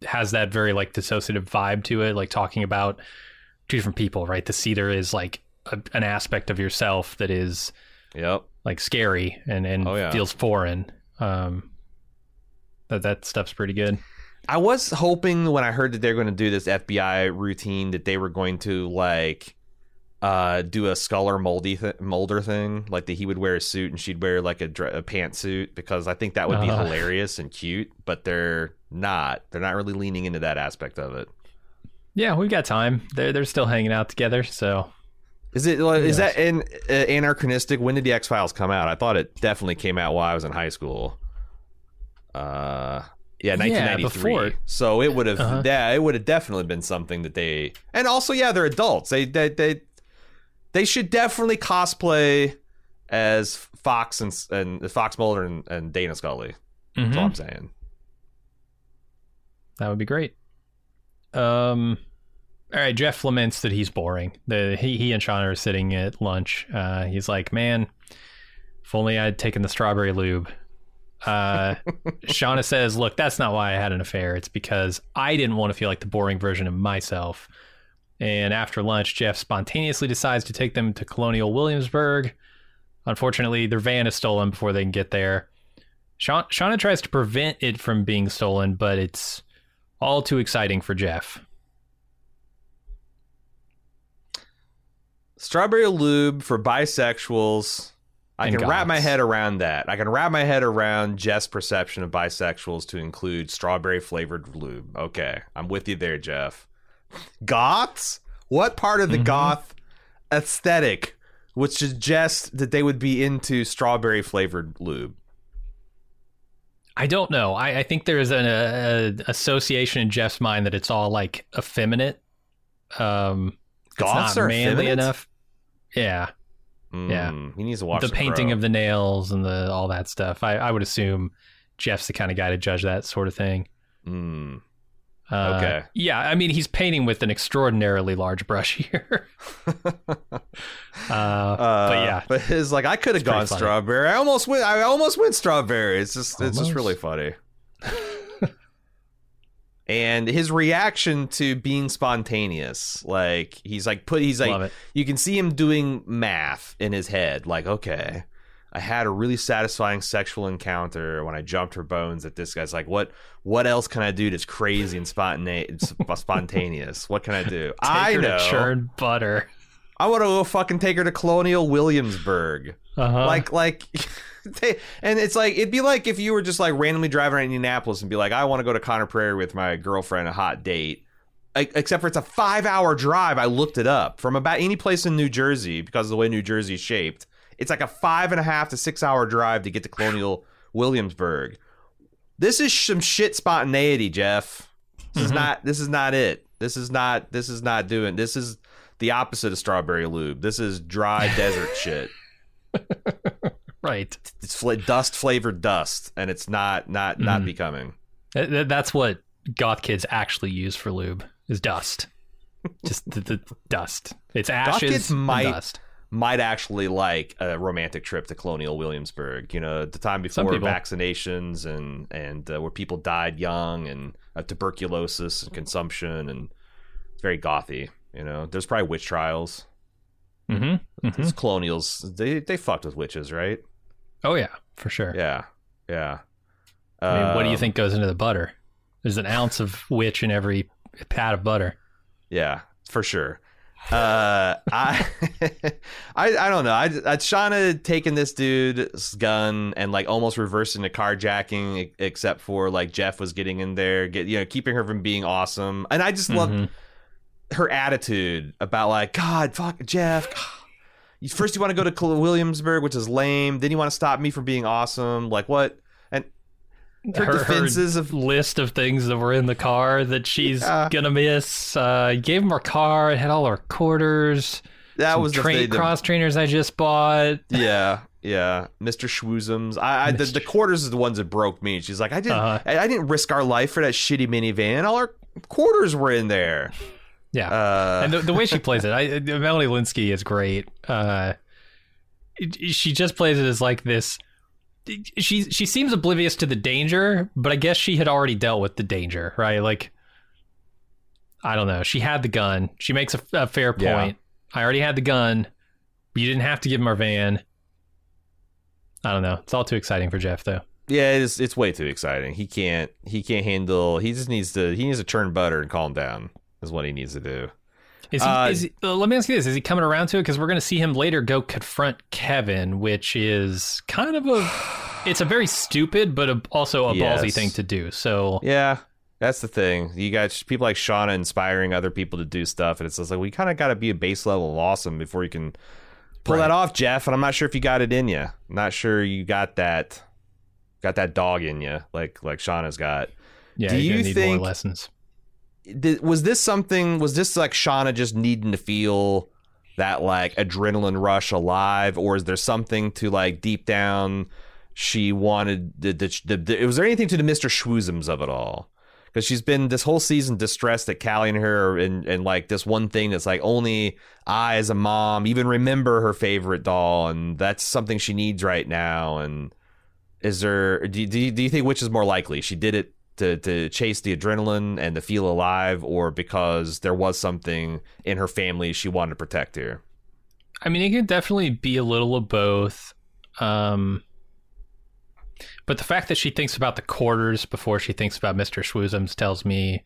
has that very like dissociative vibe to it, like talking about two different people, right? The Seether is like a, an aspect of yourself that is Yep. like scary and and Oh, yeah. feels foreign. Um, that that stuff's pretty good. I was hoping when I heard that they're going to do this FBI routine that they were going to like uh, do a Sculler moldy th- Mulder thing, like that he would wear a suit and she'd wear like a, dr- a pantsuit because I think that would be Uh. hilarious and cute. But they're not. They're not really leaning into that aspect of it. Yeah, we've got time. They're they're still hanging out together, so Is it? like, Is that in uh, anachronistic? When did the X Files come out? I thought it definitely came out while I was in high school. Uh, yeah, Yeah, 1993. before. So it would have, Uh-huh. yeah, it would have definitely been something that they, and also, yeah, they're adults. They, they, they, they should definitely cosplay as Fox and and Fox Mulder and, and Dana Scully. That's Mhm. all I'm saying. That would be great. Um, all right. Jeff laments that he's boring. The he he and Sean are sitting at lunch. Uh, he's like, "Man, if only I'd taken the strawberry lube." Uh, Shauna says, "Look, that's not why I had an affair. It's because I didn't want to feel like the boring version of myself." And after lunch, Jeff spontaneously decides to take them to Colonial Williamsburg. Unfortunately, their van is stolen before they can get there. Sha- Shauna tries to prevent it from being stolen, but it's all too exciting for Jeff. Strawberry lube for bisexuals. I can wrap my head around that. I can wrap my head around Jeff's perception of bisexuals to include strawberry flavored lube. Okay, I'm with you there, Jeff. Goths? What part of the Mhm. goth aesthetic would suggest that they would be into strawberry flavored lube? I don't know. I, I think there's an a, a association in Jeff's mind that it's all like effeminate. Um, Goths are manly effeminate? enough. Yeah, Yeah. Mm, he needs to watch the painting Crow. of the nails and the all that stuff. I, I would assume Jeff's the kind of guy to judge that sort of thing. Mm. Uh, Okay. Yeah, I mean he's painting with an extraordinarily large brush here. uh, Uh, but yeah, but it's like I could have gone strawberry. I almost went. I almost went strawberry. It's just, it's just really funny. and his reaction to being spontaneous like he's like put he's like you can see him doing math in his head like okay i had a really satisfying sexual encounter when i jumped her bones at this guy's like what what else can i do that's crazy and spontane- spontaneous what can i do Take i her know to churn butter. i want to go fucking take her to colonial williamsburg Uh-huh. like like they, and it's like it'd be like if you were just like randomly driving around Indianapolis and be like, I want to go to Conner Prairie with my girlfriend, a hot date. I, except for it's a five hour drive. I looked it up from about any place in New Jersey because of the way New Jersey's shaped. It's like a five and a half to six hour drive to get to Colonial Williamsburg. This is some shit spontaneity, Jeff. This is Mhm. not. This is not it. This is not. This is not doing. This is the opposite of strawberry lube. This is dry desert shit right. it's fla- dust flavored dust and it's not not not Mhm. becoming Th- th- That's what goth kids actually use for lube is dust. Just the, the dust. It's ashes might- dust. might actually like a romantic trip to colonial williamsburg you know the time before vaccinations and and uh, where people died young and uh, tuberculosis and consumption and it's very gothy you know there's probably witch trials Mm-hmm. These colonials they they fucked with witches right Oh yeah, for sure. yeah yeah I mean, what do you Um, think goes into the butter? There's an ounce of witch in every pat of butter. Yeah, for sure. Uh, I, I, I don't know. I, I Shauna taking this dude's gun and like almost reversing the carjacking, except for like Jeff was getting in there, get you know, keeping her from being awesome. And I just love Mhm. her attitude about like, God, fuck Jeff. First, you want to go to Williamsburg, which is lame. Then you want to stop me from being awesome. Like what? And her, defenses of list of things that were in the car that she's Yeah. gonna miss. Uh, gave him her car. It had all her quarters. that was the train cross trainers I just bought. Yeah, yeah, Mr. Schwoozums. I, I the, the quarters is the ones that broke me. She's like, I didn't, Uh-huh. I, I didn't risk our life for that shitty minivan. All our quarters were in there. Yeah. Uh, and the, the way she plays it, I, Melanie Lynskey is great. Uh, she just plays it as like this. She she seems oblivious to the danger, but I guess she had already dealt with the danger, right? Like, I don't know. She had the gun. She makes a, a fair Yeah. point. I already had the gun. You didn't have to give him our van. I don't know. It's all too exciting for Jeff, though. yeah, it's it's way too exciting. He can't, he can't handle. He just needs to, he needs to churn butter and calm down. Is what he needs to do. Is he, Uh, is he, uh, let me ask you this: Is he coming around to it? Because we're going to see him later go confront Kevin, which is kind of a. It's a very stupid, but a, also a ballsy thing to do. So Yeah, that's the thing. You got people like Shauna inspiring other people to do stuff, and it's just like we kind of got to be a base level of awesome before you can pull Right. that off, Jeff. And I'm not sure if you got it in you. I'm not sure you got that, got that dog in you, like like Shauna's got. yeah, Do you need think- more lessons? Was this something? Was this like Shauna just needing to feel that like adrenaline rush alive, or is there something to like deep down? She wanted the, the, the, the was there anything to the Mister Schwoozums of it all? Because she's been this whole season distressed at Callie and her, and and like this one thing that's like only I as a mom even remember her favorite doll, and that's something she needs right now. And is there? Do do do you think which is more likely? She did it to to chase the adrenaline and to feel alive, or because there was something in her family she wanted to protect here? I mean, it can definitely be a little of both. Um, but the fact that she thinks about the quarters before she thinks about Mister Schwoozums tells me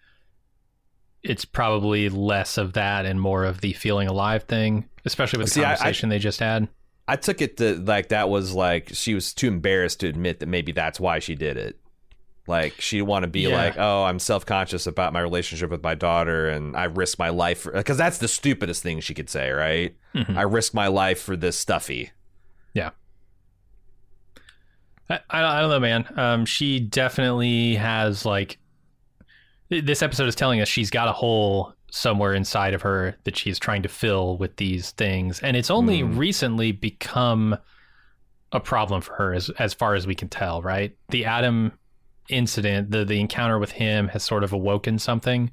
it's probably less of that and more of the feeling alive thing, especially with See, the I- I- conversation they just had. I took it to like that was like she was too embarrassed to admit that maybe that's why she did it. Like she want to be Yeah. like, oh, I'm self conscious about my relationship with my daughter, and I risk my life because that's the stupidest thing she could say, right? Mhm. I risk my life for this stuffy. I, I don't know, man. Um, she definitely has like this episode is telling us she's got a hole somewhere inside of her that she's trying to fill with these things, and it's only Mm. recently become a problem for her, as as far as we can tell. Right, the Adam incident, the the encounter with him, has sort of awoken something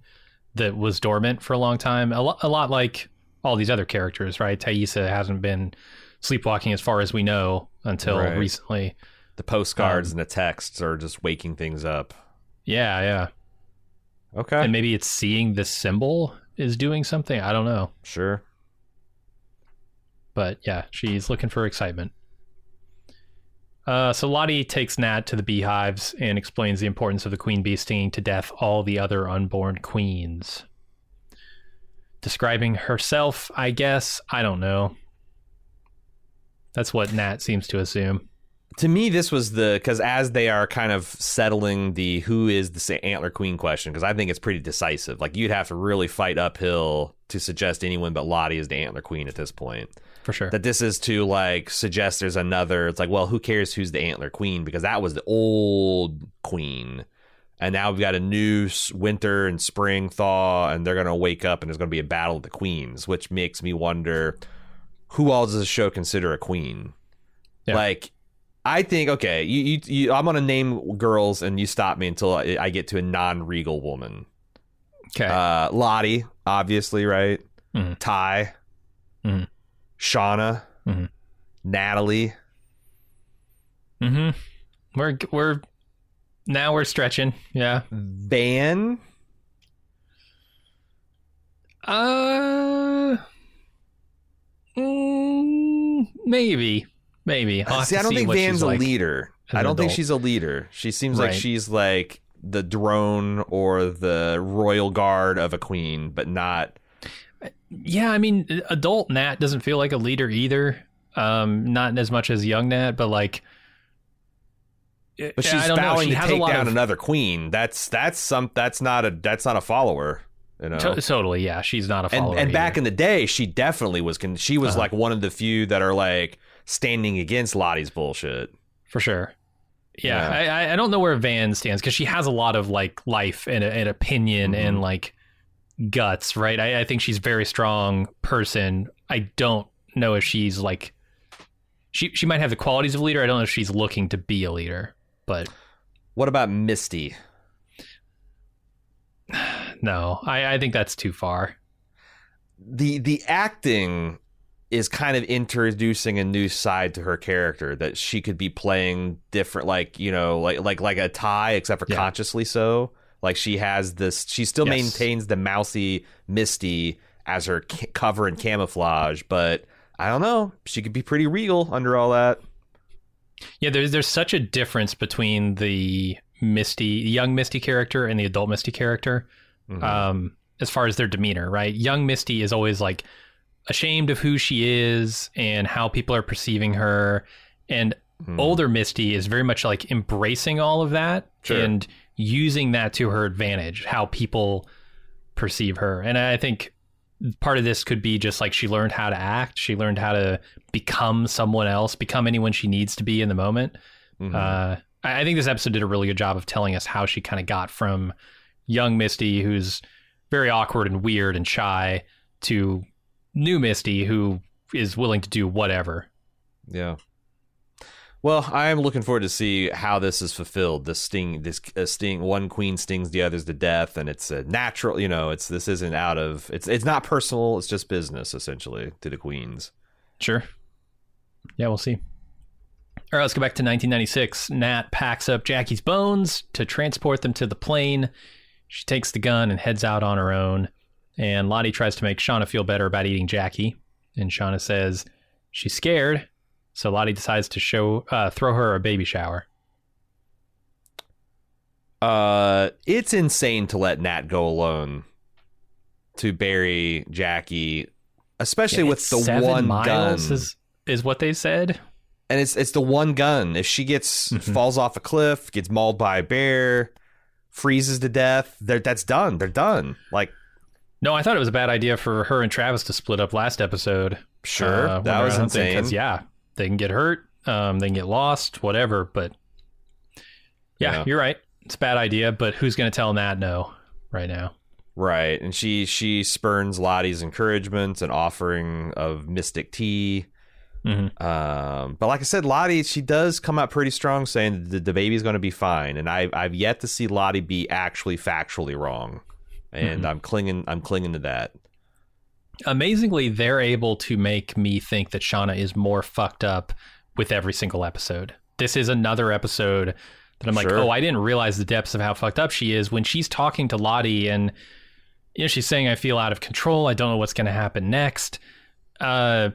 that was dormant for a long time. A, lo- a lot like all these other characters, right? Taissa hasn't been sleepwalking as far as we know until Right. Recently. The postcards um, and the texts are just waking things up. Yeah, yeah. Okay. And maybe it's seeing this symbol is doing something. I don't know. sure. But yeah, she's looking for excitement. Uh, so Lottie takes Nat to the beehives and explains the importance of the queen bee stinging to death all the other unborn queens. Describing herself, I guess. I don't know. That's what Nat seems to assume. to me this was the because as they are kind of settling the who is the antler queen question because i think it's pretty decisive like you'd have to really fight uphill to suggest anyone but lottie is the antler queen at this point For sure. that this is to like suggest there's another it's like well who cares who's the antler queen because that was the old queen and now we've got a new winter and spring thaw and they're gonna wake up and there's gonna be a battle of the queens which makes me wonder who all does the show consider a queen Yeah. like i think okay you, you, you i'm gonna name girls and you stop me until i, I get to a non-regal woman okay. uh lottie obviously right Mhm. Tai Mhm. Shauna Mhm. natalie mm-hmm. We're we're now we're stretching. Yeah. van Uh. mm, maybe. Maybe. I'll see i don't think van's a like leader i don't think she's a leader she seems like she's like the drone or the royal guard of a queen but not Yeah, I mean, adult Nat doesn't feel like a leader either. Um, not as much as young Nat, but like. but she's I vowing She to take down of- another queen that's that's some that's not a that's not a follower you know To- totally, yeah. She's not a follower. and back in the day, she definitely was. Con- she was Uh-huh. like one of the few that are like standing against Lottie's bullshit. for sure. Yeah, Yeah. I, I- don't know where Van stands because she has a lot of like life and, and opinion Mhm. and like guts, right? I, I think she's a very strong person. I don't know if she's like she she might have the qualities of a leader. I don't know if she's looking to be a leader, but What about Misty? no, I, I think that's too far. the The acting is kind of introducing a new side to her character that she could be playing different, like you know, like like like a Tai, except for Yeah. consciously so. Like she has this, she still Yes. maintains the mousy Misty as her ca- cover and camouflage, but I don't know, she could be pretty regal under all that. Yeah, there's there's such a difference between the Misty, young Misty character and the adult Misty character. Mhm. um, as far as their demeanor, right? Young Misty is always like ashamed of who she is and how people are perceiving her. And Mhm. older Misty is very much like embracing all of that Sure. and using that to her advantage, how people perceive her. And I think part of this could be just like she learned how to act, she learned how to become someone else, become anyone she needs to be in the moment. Mhm. Uh, I I think this episode did a really good job of telling us how she kind of got from young Misty, who's very awkward and weird and shy, to new Misty, who is willing to do whatever. Yeah. Well, I am looking forward to see how this is fulfilled. This sting, this uh, sting, one queen stings the others to death, and it's a natural. You know, it's this isn't out of it's it's not personal. It's just business essentially to the queens. Sure. Yeah, we'll see. All right, let's go back to 1996. Nat packs up Jackie's bones to transport them to the plane. She takes the gun and heads out on her own. And Lottie tries to make Shauna feel better about eating Jackie. And Shauna says she's scared. So Lottie decides to show uh, throw her a baby shower. Uh, it's insane to let Nat go alone to bury Jackie, especially Yeah, with the one gun. is is what they said. and it's it's the one gun. If she gets Mhm. falls off a cliff, gets mauled by a bear, freezes to death, they're, that's done. They're done. Like No, I thought it was a bad idea for her and Travis to split up last episode. sure, uh, that was insane. yeah, they can get hurt, um, they can get lost, whatever. But yeah, Yeah. you're right. It's a bad idea. But who's going to tell Nat no right now? Right, and she she spurns Lottie's encouragement and offering of mystic tea. Mhm. Um, but like I said, Lottie she does come out pretty strong, saying the, the baby's going to be fine. And I've, I've yet to see Lottie be actually factually wrong, and Mhm. I'm clinging I'm clinging to that. Amazingly, they're able to make me think that Shauna is more fucked up with every single episode. This is another episode that I'm like, Sure. oh, I didn't realize the depths of how fucked up she is when she's talking to Lottie and you know she's saying I feel out of control. I don't know what's going to happen next. Uh,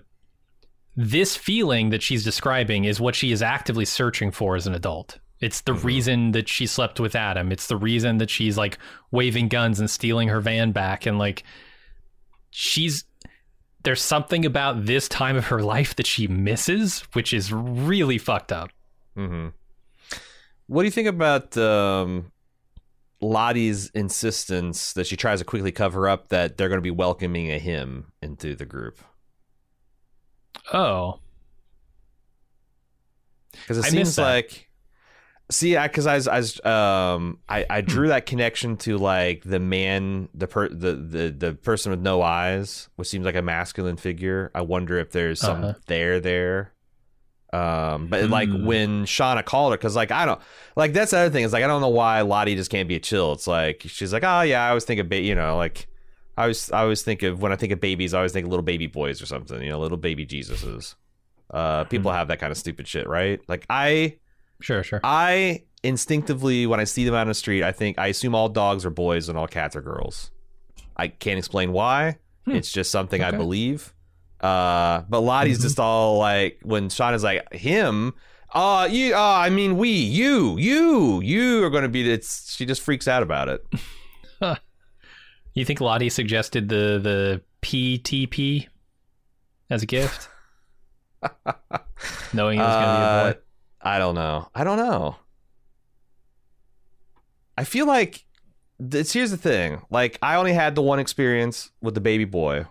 this feeling that she's describing is what she is actively searching for as an adult. It's the Mhm. reason that she slept with Adam. It's the reason that she's like waving guns and stealing her van back and like she's there's something about this time of her life that she misses, which is really fucked up. hmm What do you think about um, Lottie's insistence that she tries to quickly cover up that they're going to be welcoming a him into the group? Oh, Because it I seems like, see, because I, was, I, was, um, I, I drew that connection to like the man, the per, the, the the person with no eyes, which seems like a masculine figure. I wonder if there's some Uh-huh. there there. Um, but like Hmm. when Shauna called her, because like I don't like that's the other thing is like I don't know why Lottie just can't be a chill. It's like she's like, oh yeah, I always think of ba- you know like. I always, I always think of when I think of babies, I always think of little baby boys or something, you know, little baby Jesuses. Uh, people have that kind of stupid shit, right? Like I, sure, sure. I instinctively when I see them out on the street, I think I assume all dogs are boys and all cats are girls. I can't explain why. Hmm. It's just something I believe. Uh, but Lottie's Mhm. just all like when Sean is like him. Uh, you. Uh, I mean, we, you, you, you are going to be. It's. She just freaks out about it. You think Lottie suggested the the PTP as a gift, knowing it was going to be a Uh, boy? I don't know. I don't know. I feel like this. Here's the thing. Like I only had the one experience with the baby boy.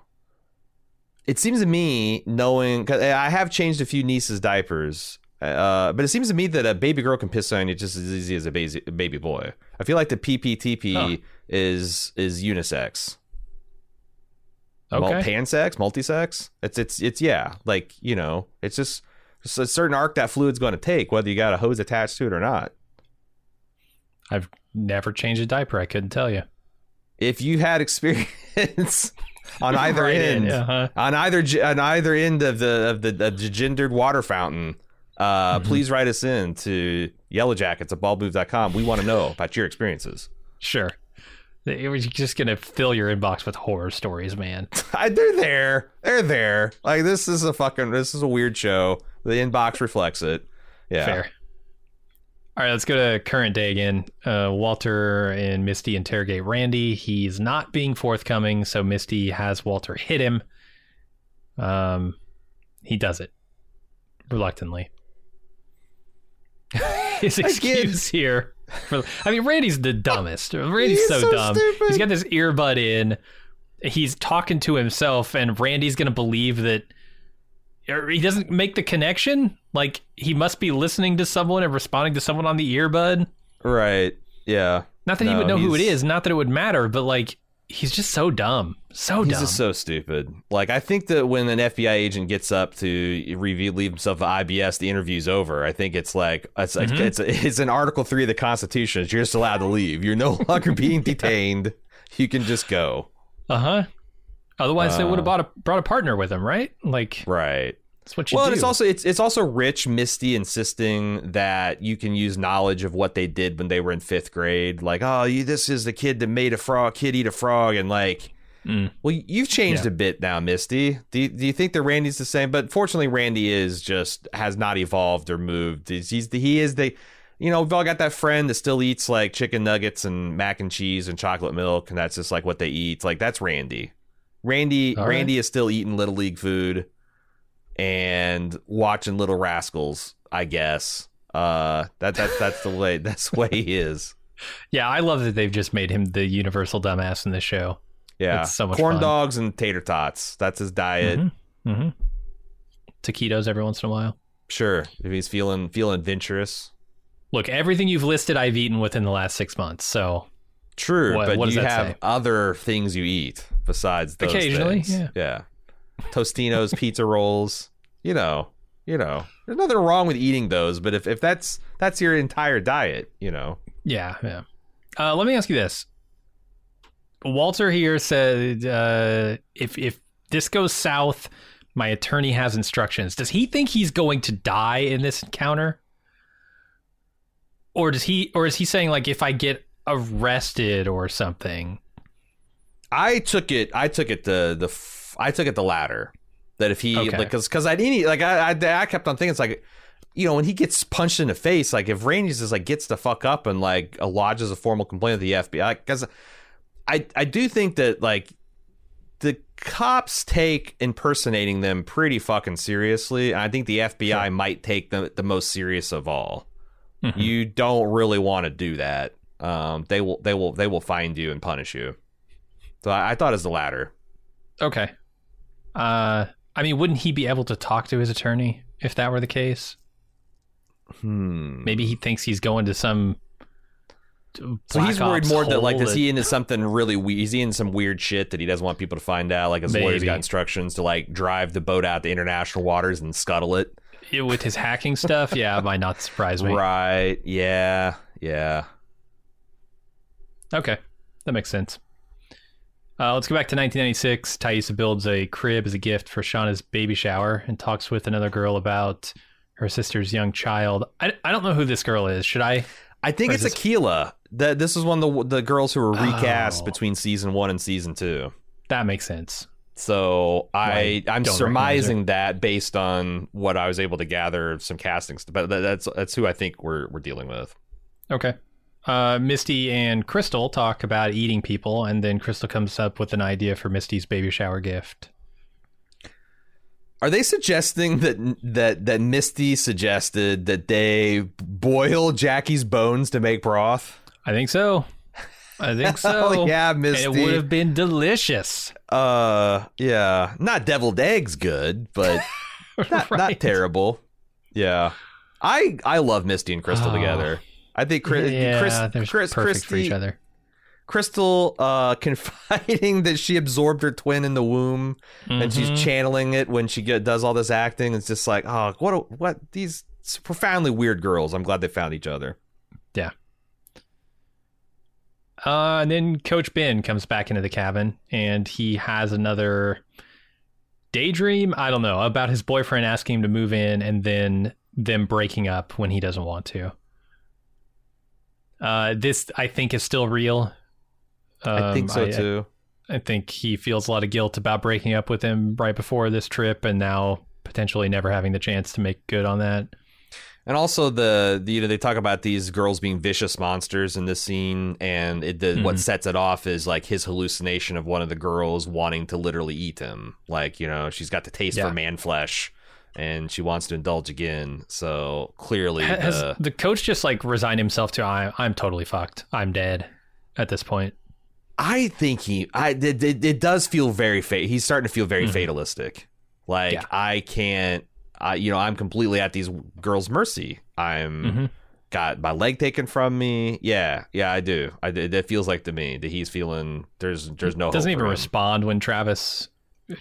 It seems to me, knowing because I have changed a few nieces' diapers, uh, but it seems to me that a baby girl can piss on you just as easy as a baby, baby boy. I feel like the PPTP Huh. is is unisex. Okay. pansex, multisex. It's it's it's yeah, like you know, it's just, just a certain arc that fluid's going to take, whether you got a hose attached to it or not. I've never changed a diaper. I couldn't tell you. If you had experience on either Right end, in, uh-huh. on either on either end of the of the, of the gendered water fountain, uh, Mhm. please write us in to yellowjackets at baldmove.com. We want to know about your experiences. Sure. It was just going to fill your inbox with horror stories, man. I, they're there. They're there. Like this is a fucking this is a weird show. The inbox reflects it. Yeah. Fair. All right, let's go to current day again. Uh, Walter and Misty interrogate Randy. He's not being forthcoming, so Misty has Walter hit him. Um, he does it reluctantly. His excuse here. For, I mean, Randy's the dumbest. Randy's so, so dumb. stupid. He's got this earbud in. He's talking to himself, and Randy's going to believe that or he doesn't make the connection. Like he must be listening to someone and responding to someone on the earbud. Right. Yeah. Not that he would know who it is. Not that it would matter. But like he's just so dumb. So He's dumb. just so stupid. Like I think that when an FBI agent gets up to reveal leave himself at IBS, the interview's over. I think it's like it's like Mhm. it's it's in Article Three of the Constitution. You're just allowed to leave. You're no longer being detained. You can just go. uh huh. Otherwise, they Uh, would have brought a brought a partner with him, right? Like Right. What you Well, do. and it's also it's it's also rich Misty insisting that you can use knowledge of what they did when they were in fifth grade. Like, oh, you, this is the kid that made a frog, kid eat a frog, and like, Mm. well, you've changed Yeah. a bit now, Misty. Do you, do you think that Randy's the same? But fortunately, Randy is just has not evolved or moved. He's, he's the, he is the. You know, we've all got that friend that still eats like chicken nuggets and mac and cheese and chocolate milk, and that's just like what they eat. Like that's Randy. Randy All right. Randy is still eating little league food and watching Little Rascals, I guess. Uh, that that that's the way that's the way he is. yeah, I love that they've just made him the universal dumbass in this show. Yeah, It's so much corn fun. dogs and tater tots. That's his diet. Mm-hmm. Mm-hmm. Taquitos every once in a while. Sure, if he's feeling feeling adventurous. Look, everything you've listed, I've eaten within the last six months. So True, What- but what does you have say? other things you eat besides those Occasionally, things. yeah. Tostinos, pizza rolls. You know, you know. There's nothing wrong with eating those, but if, if that's that's your entire diet, you know. Yeah, yeah. Uh, let me ask you this. Walter here said, uh, if if this goes south, my attorney has instructions. Does he think he's going to die in this encounter? or does he or is he saying like if I get arrested or something? I took it. I took it the the. I took it the latter. That if he Okay. like because because I didn't like I, I I kept on thinking it's like you know when he gets punched in the face like if Randy just like gets the fuck up and like lodges a formal complaint with the FBI because I I do think that like the cops take impersonating them pretty fucking seriously and I think the FBI might take them the most serious of all. Mhm. You don't really want to do that. Um, they will they will they will find you and punish you. So I, I thought it was the latter. Okay. Uh, I mean, wouldn't he be able to talk to his attorney if that were the case? Hmm. Maybe he thinks he's going to some. So he's worried more that like hole is he into something really weird? Is he into some weird shit that he doesn't want people to find out? Like his lawyer's Maybe. got instructions to like drive the boat out to international waters and scuttle it. Yeah, with his hacking stuff? Yeah, it might not surprise me. Right? Yeah. Yeah. Okay, that makes sense. Uh, let's go back to 1996. Taissa builds a crib as a gift for Shauna's baby shower and talks with another girl about her sister's young child. I, I don't know who this girl is. Should I? I think it's is this- Akilah. That this is one of the the girls who were recast Oh. between season one and season two. That makes sense. So I I I'm surmising that based on what I was able to gather some castings, but that's that's who I think we're we're dealing with. Okay. Uh, Misty and Crystal talk about eating people, and then Crystal comes up with an idea for Misty's baby shower gift. Are they suggesting that that that Misty suggested that they boil Jackie's bones to make broth? I think so. I think so. Yeah, And Misty. it would have been delicious. Uh, yeah, not deviled eggs, good, but not, not terrible. Yeah, I I love Misty and Crystal Oh. toget's I think Chris, yeah, Chris, they're Chris, perfect for each other. Crystal uh, confiding that she absorbed her twin in the womb and she's Mhm. channeling it when she get, does all this acting. It's just like, oh, what, a, what these profoundly weird girls. I'm glad they found each other. Yeah. Uh, and then Coach Ben comes back into the cabin and he has another daydream, I don't know, about his boyfriend asking him to move in and then them breaking up when he doesn't want to. Uh, this, I think, is still real. I think Um, so too. I think he feels a lot of guilt about breaking up with him right before this trip and now potentially never having the chance to make good on that. And also the, the you know they talk about these girls being vicious monsters in this scene, and it, the, what Mhm. sets it off is like his hallucination of one of the girls wanting to literally eat him. Like you know she's got the taste Yeah. for man flesh, and she wants to indulge again. So clearly, Has the, the coach just like resigned himself to I, I'm totally fucked. I'm dead at this point. I think he I it, it, it does feel very fa- he's starting to feel very Mhm. fatalistic. Like Yeah. I can't I you know I'm completely at these girls' mercy. I'm Mhm. got my leg taken from me. Yeah, yeah, I do. I it, it feels like to me that he's feeling there's there's no Doesn't hope even respond when Travis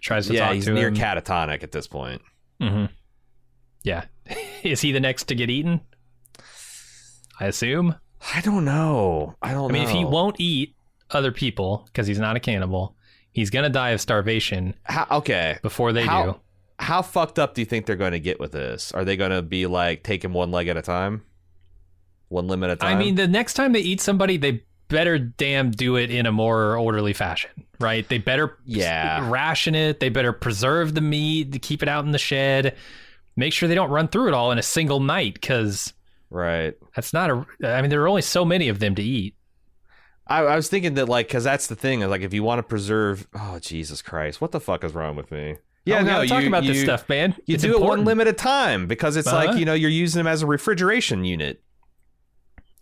tries to Yeah, talk he's to near him. catatonic at this point. Hmm Yeah. Is he the next to get eaten? I assume. I don't know. I don't I mean, know. if he won't eat other people because he's not a cannibal, he's gonna die of starvation How, okay. before they How- do. How fucked up do you think they're going to get with this? Are they going to be like taking one leg at a time? One limb at a time? I mean, the next time they eat somebody, they better damn do it in a more orderly fashion, right? They better Yeah. ration it. They better preserve the meat, to keep it out in the shed. Make sure they don't run through it all in a single night because right. that's not a. I mean, there are only so many of them to eat. I, I was thinking that like because that's the thing like if you want to preserve oh Jesus Christ what the fuck is wrong with me Yeah, yeah no, talk you, about this stuff, man. you It's do it one important. limb at a time because it's Uh-huh. like you know you're using them as a refrigeration unit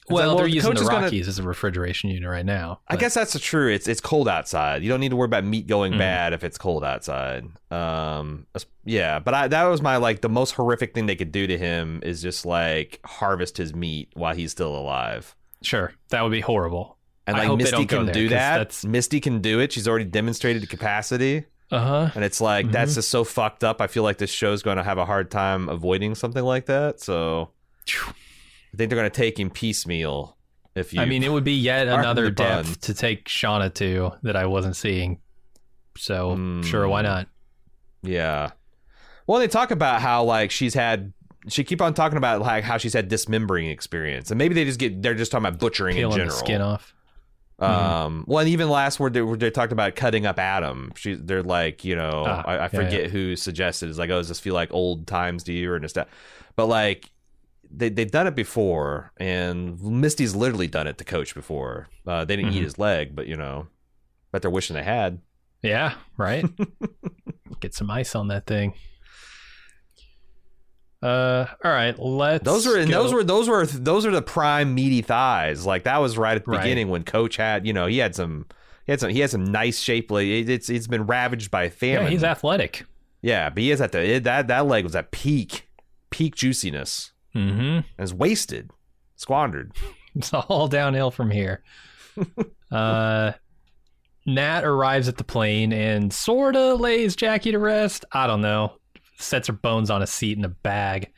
Well, like, they're the using the is gonna- Rockies as a refrigeration unit right now. I guess that's true it's it's cold outside you don't need to worry about meat going Mhm. bad if it's cold outside um yeah but I, that was my like the most horrific thing they could do to him is just like harvest his meat while he's still alive sure that would be horrible. and like Misty can there, do that that's- Misty can do it she's already demonstrated the capacity Uh huh. And it's like that's Mm-hmm. just so fucked up. I feel like this show's going to have a hard time avoiding something like that. So I think they're going to take him piecemeal. If you, I mean, it would be yet another the depth to take Shauna to that I wasn't seeing. So Mm. sure, why not? yeah. Well, they talk about how like she's had she keep on talking about like how she's had dismembering experience, and maybe they just get they're just talking about butchering Peeling in the general. skin off. Um, well, and even last word they, they talked about cutting up Adam. She, they're like, you know, Ah, I, I yeah, forget who suggested. It's like, oh, does this feel like old times to you or nostalgia? But like, they they've done it before, and Misty's literally done it to Coach before. Uh, they didn't Mhm. eat his leg, but you know, but they're wishing they had. Yeah, right. Get some ice on that thing. Uh, all right. Let's. Those were and those were those were those are the prime meaty thighs. Like that was right at the Right. beginning when Coach had, you know, he had some. He had some. He had some nice shapely. It, it's it's been ravaged by famine. Yeah, he's athletic. Yeah, but he is at the it, that that leg was at peak, peak juiciness, Mm-hmm. it's wasted, squandered. It's all downhill from here. uh, Nat arrives at the plane and sorta lays Jackie to rest. I don't know. Sets her bones on a seat in a bag.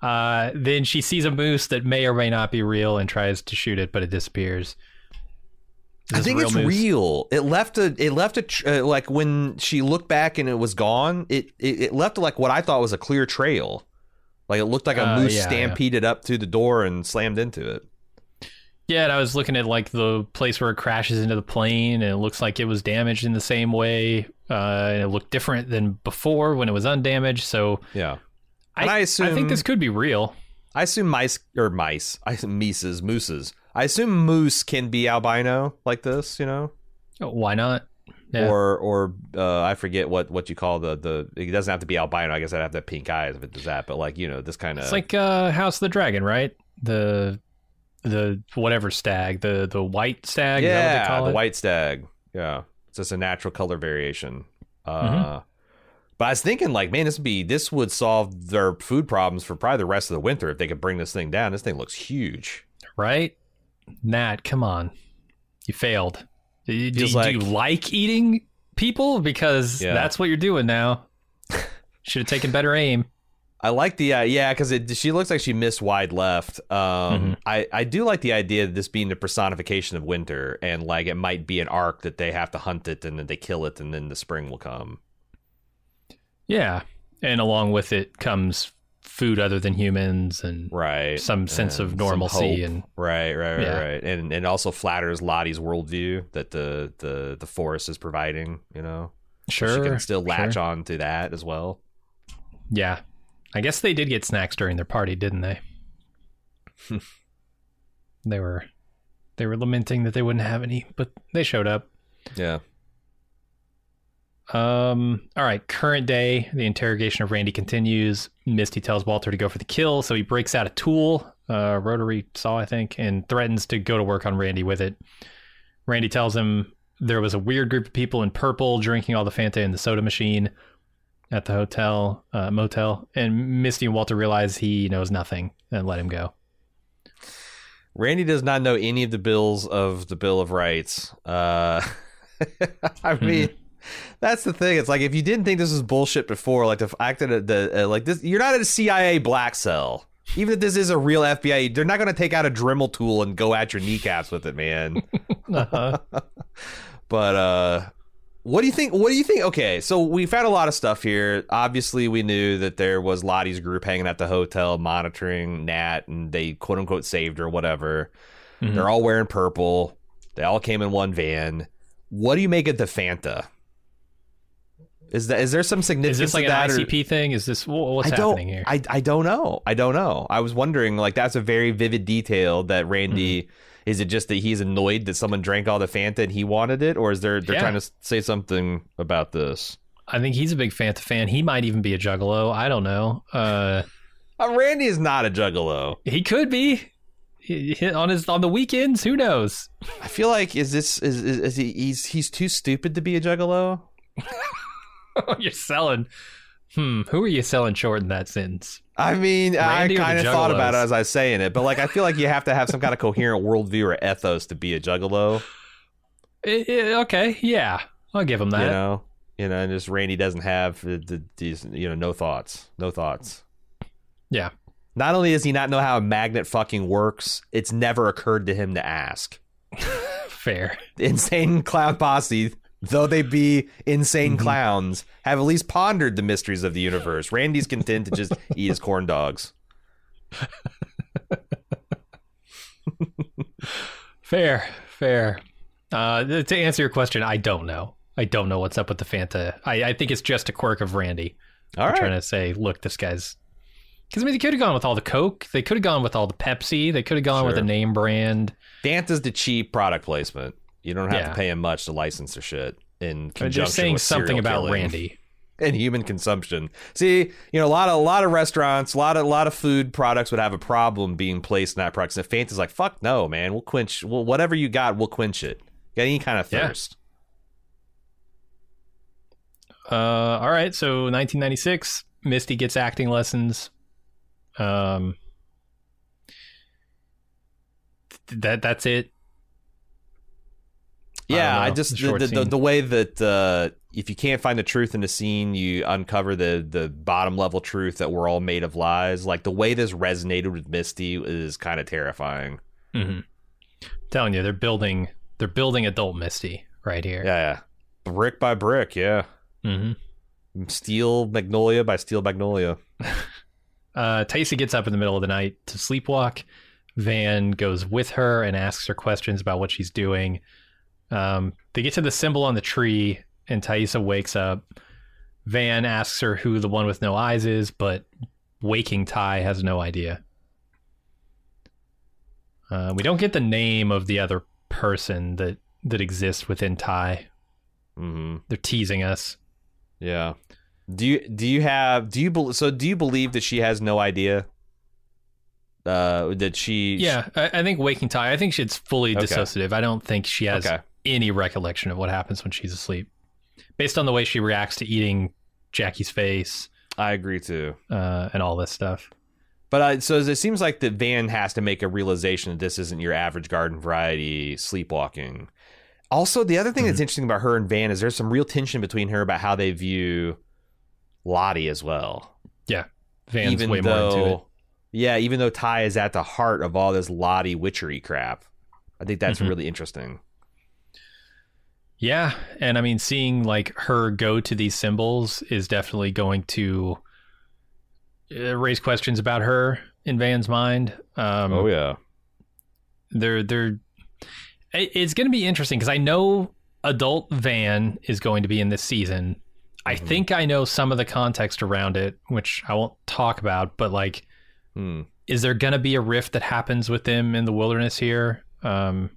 Uh, then she sees a moose that may or may not be real and tries to shoot it, but it disappears. I think it's moose? real. It left a. It left a. tr- Uh, like when she looked back and it was gone. It, it it left like what I thought was a clear trail. Like it looked like a Uh, moose yeah, yeah. stampeded up to the door and slammed into it. Yeah, and I was looking at like the place where it crashes into the plane, and it looks like it was damaged in the same way, uh, and it looked different than before when it was undamaged. So Yeah. I, I I think this could be real. I assume mice or mice. I assume mices, mooses. I assume moose can be albino like this, you know, Why not? Yeah. or or uh, I forget what what you call the the. It doesn't have to be albino. I guess I'd have to have pink eyes if it does that. But like you know, this kind of It's like uh, House of the Dragon, right? The the whatever stag, the the white stag. is that what they yeah, call the it? white stag. Yeah, it's just a natural color variation. Uh, Mm-hmm. But I was thinking, like, man, this would be this would solve their food problems for probably the rest of the winter if they could bring this thing down. This thing looks huge. right? Nat, come on, you failed. Do, you- do like- do you like eating people? Because Yeah. that's what you're doing now. Should have taken better aim. I like the uh, yeah because she looks like she missed wide left. Um, Mm-hmm. I I do like the idea of this being the personification of winter and like it might be an arc that they have to hunt it and then they kill it and then the spring will come. Yeah, and along with it comes food other than humans and Right. some sense And of normalcy and Right, right, right, Yeah. right, and and also flatters Lottie's worldview that the the the forest is providing. You know, sure she can still latch sure. on to that as well. Yeah, I guess they did get snacks during their party, didn't they? they were they were lamenting that they wouldn't have any, but they showed up. Yeah, Um, all right, current day, the interrogation of Randy continues. Misty tells Walter to go for the kill, so he breaks out a tool, uh, rotary saw, I think, and threatens to go to work on Randy with it. Randy tells him there was a weird group of people in purple drinking all the Fanta in the soda machine at the hotel, uh, motel, and Misty and Walter realize he knows nothing and let him go. Randy does not know any of the bills of the Bill of Rights. Uh, I mean, that's the thing. It's like if you didn't think this was bullshit before, like the fact that the uh, like this, you're not at a CIA black cell. Even if this is a real FBI, they're not going to take out a Dremel tool and go at your kneecaps with it, man. Uh-huh. but uh what do you think what do you think okay so we found a lot of stuff here obviously we knew that there was lottie's group hanging at the hotel monitoring nat and they quote unquote saved her whatever Mhm. they're all wearing purple they all came in one van what do you make of the fanta is that is there some significance Is this like to an that or- ICP thing? Is this what's I don't, happening here? I, I don't know. I don't know. I was wondering, like, that's a very vivid detail that Randy. Mm-hmm. Is it just that he's annoyed that someone drank all the Fanta and he wanted it, or is there they're Yeah. trying to say something about this? I think he's a big Fanta fan. He might even be a juggalo. I don't know. Uh, Uh, Randy is not a juggalo. he could be He- he- on his on the weekends. Who knows? I feel like is this is, is, is he he's he's too stupid to be a juggalo? You're selling. Hmm. Who are you selling short in that sentence? I mean, Randy I kind of thought about it as I was saying it, but like I feel like you have to have some kind of coherent worldview or ethos to be a juggalo. Eh, eh, okay. Yeah. I'll give him that. you know you know and just randy doesn't have the, the, these you know no thoughts no thoughts Yeah. not only does he not know how a magnet fucking works it's never occurred to him to ask Fair. insane clown posse though they be insane Mhm. clowns have at least pondered the mysteries of the universe randy's content to just eat his corn dogs fair, fair. Uh, to answer your question, I don't know. I don't know what's up with the Fanta. I, I think it's just a quirk of Randy. All right. Trying to say, look, this guy's. Because I mean, they could have gone with all the Coke. They could have gone with all the Pepsi. They could have gone with a name brand. Fanta's the cheap product placement. You don't have Yeah. to pay him much to license their shit in conjunction they're saying something about killing Randy. and human consumption. See, you know, a lot of a lot of restaurants, a lot of a lot of food products would have a problem being placed in that product. And Fanta's like, fuck no, man. We'll quench. Well, whatever you got, we'll quench it. Got any kind of Yeah. thirst. Uh, all right, so 1996, Misty gets acting lessons. Um, th- that that's it. I Yeah, I, know. just The the, the, the, way that uh, if you can't find the truth in the scene, you uncover the the bottom level truth that we're all made of lies. Like the way this resonated with Misty is kind of terrifying. hmm Telling you, they're building they're building adult Misty right here. Yeah, yeah. brick by brick. Yeah, hmm Steel Magnolia by Steel Magnolia. Uh, Taissa gets up in the middle of the night to sleepwalk. Van goes with her and asks her questions about what she's doing. Um, they get to the symbol on the tree, and Taissa wakes up. Van asks her who the one with no eyes is, but waking Tai has no idea. Uh, we don't get the name of the other person that that exists within Tai. hmm They're teasing us. Yeah. Do you do you have do you bel so do you believe that she has no idea? Uh, that she Yeah, I, I think waking Tai. I think she's fully Okay. dissociative. I don't think she has Okay. Any recollection of what happens when she's asleep, based on the way she reacts to eating Jackie's face I agree too. uh, and all this stuff. But uh, so it seems like that Van has to make a realization that this isn't your average garden variety sleepwalking. Also, the other thing Mm-hmm. that's interesting about her and Van is there's some real tension between her about how they view Lottie as well. Yeah, Van's even way though, more into it. yeah, even though Tai is at the heart of all this Lottie witchery crap, I think that's Mhm. really interesting. Yeah, and I mean, seeing like her go to these symbols is definitely going to uh, raise questions about her in Van's mind. Um, oh yeah, they're they're it's going to be interesting because I know adult Van is going to be in this season. I Mhm. think I know some of the context around it, which I won't talk about. But like, hmm. is there going to be a rift that happens with them in the wilderness here? Um,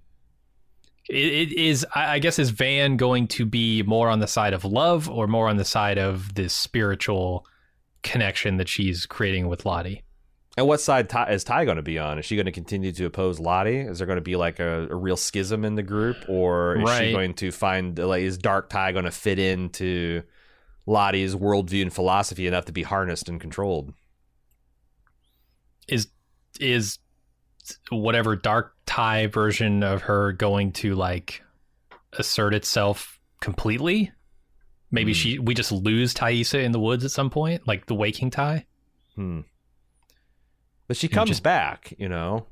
it, is. I guess is Van going to be more on the side of love or more on the side of this spiritual connection that she's creating with Lottie? And what side Tai, is Tai going to be on? Is she going to continue to oppose Lottie? Is there going to be like a, a real schism in the group, or is she going to find like is Dark Tai going to fit into Lottie's worldview and philosophy enough to be harnessed and controlled? is is whatever dark Tai version of her going to like assert itself completely maybe Hmm. she we just lose Taissa in the woods at some point like the waking Tai Hmm. But she comes just- back, you know.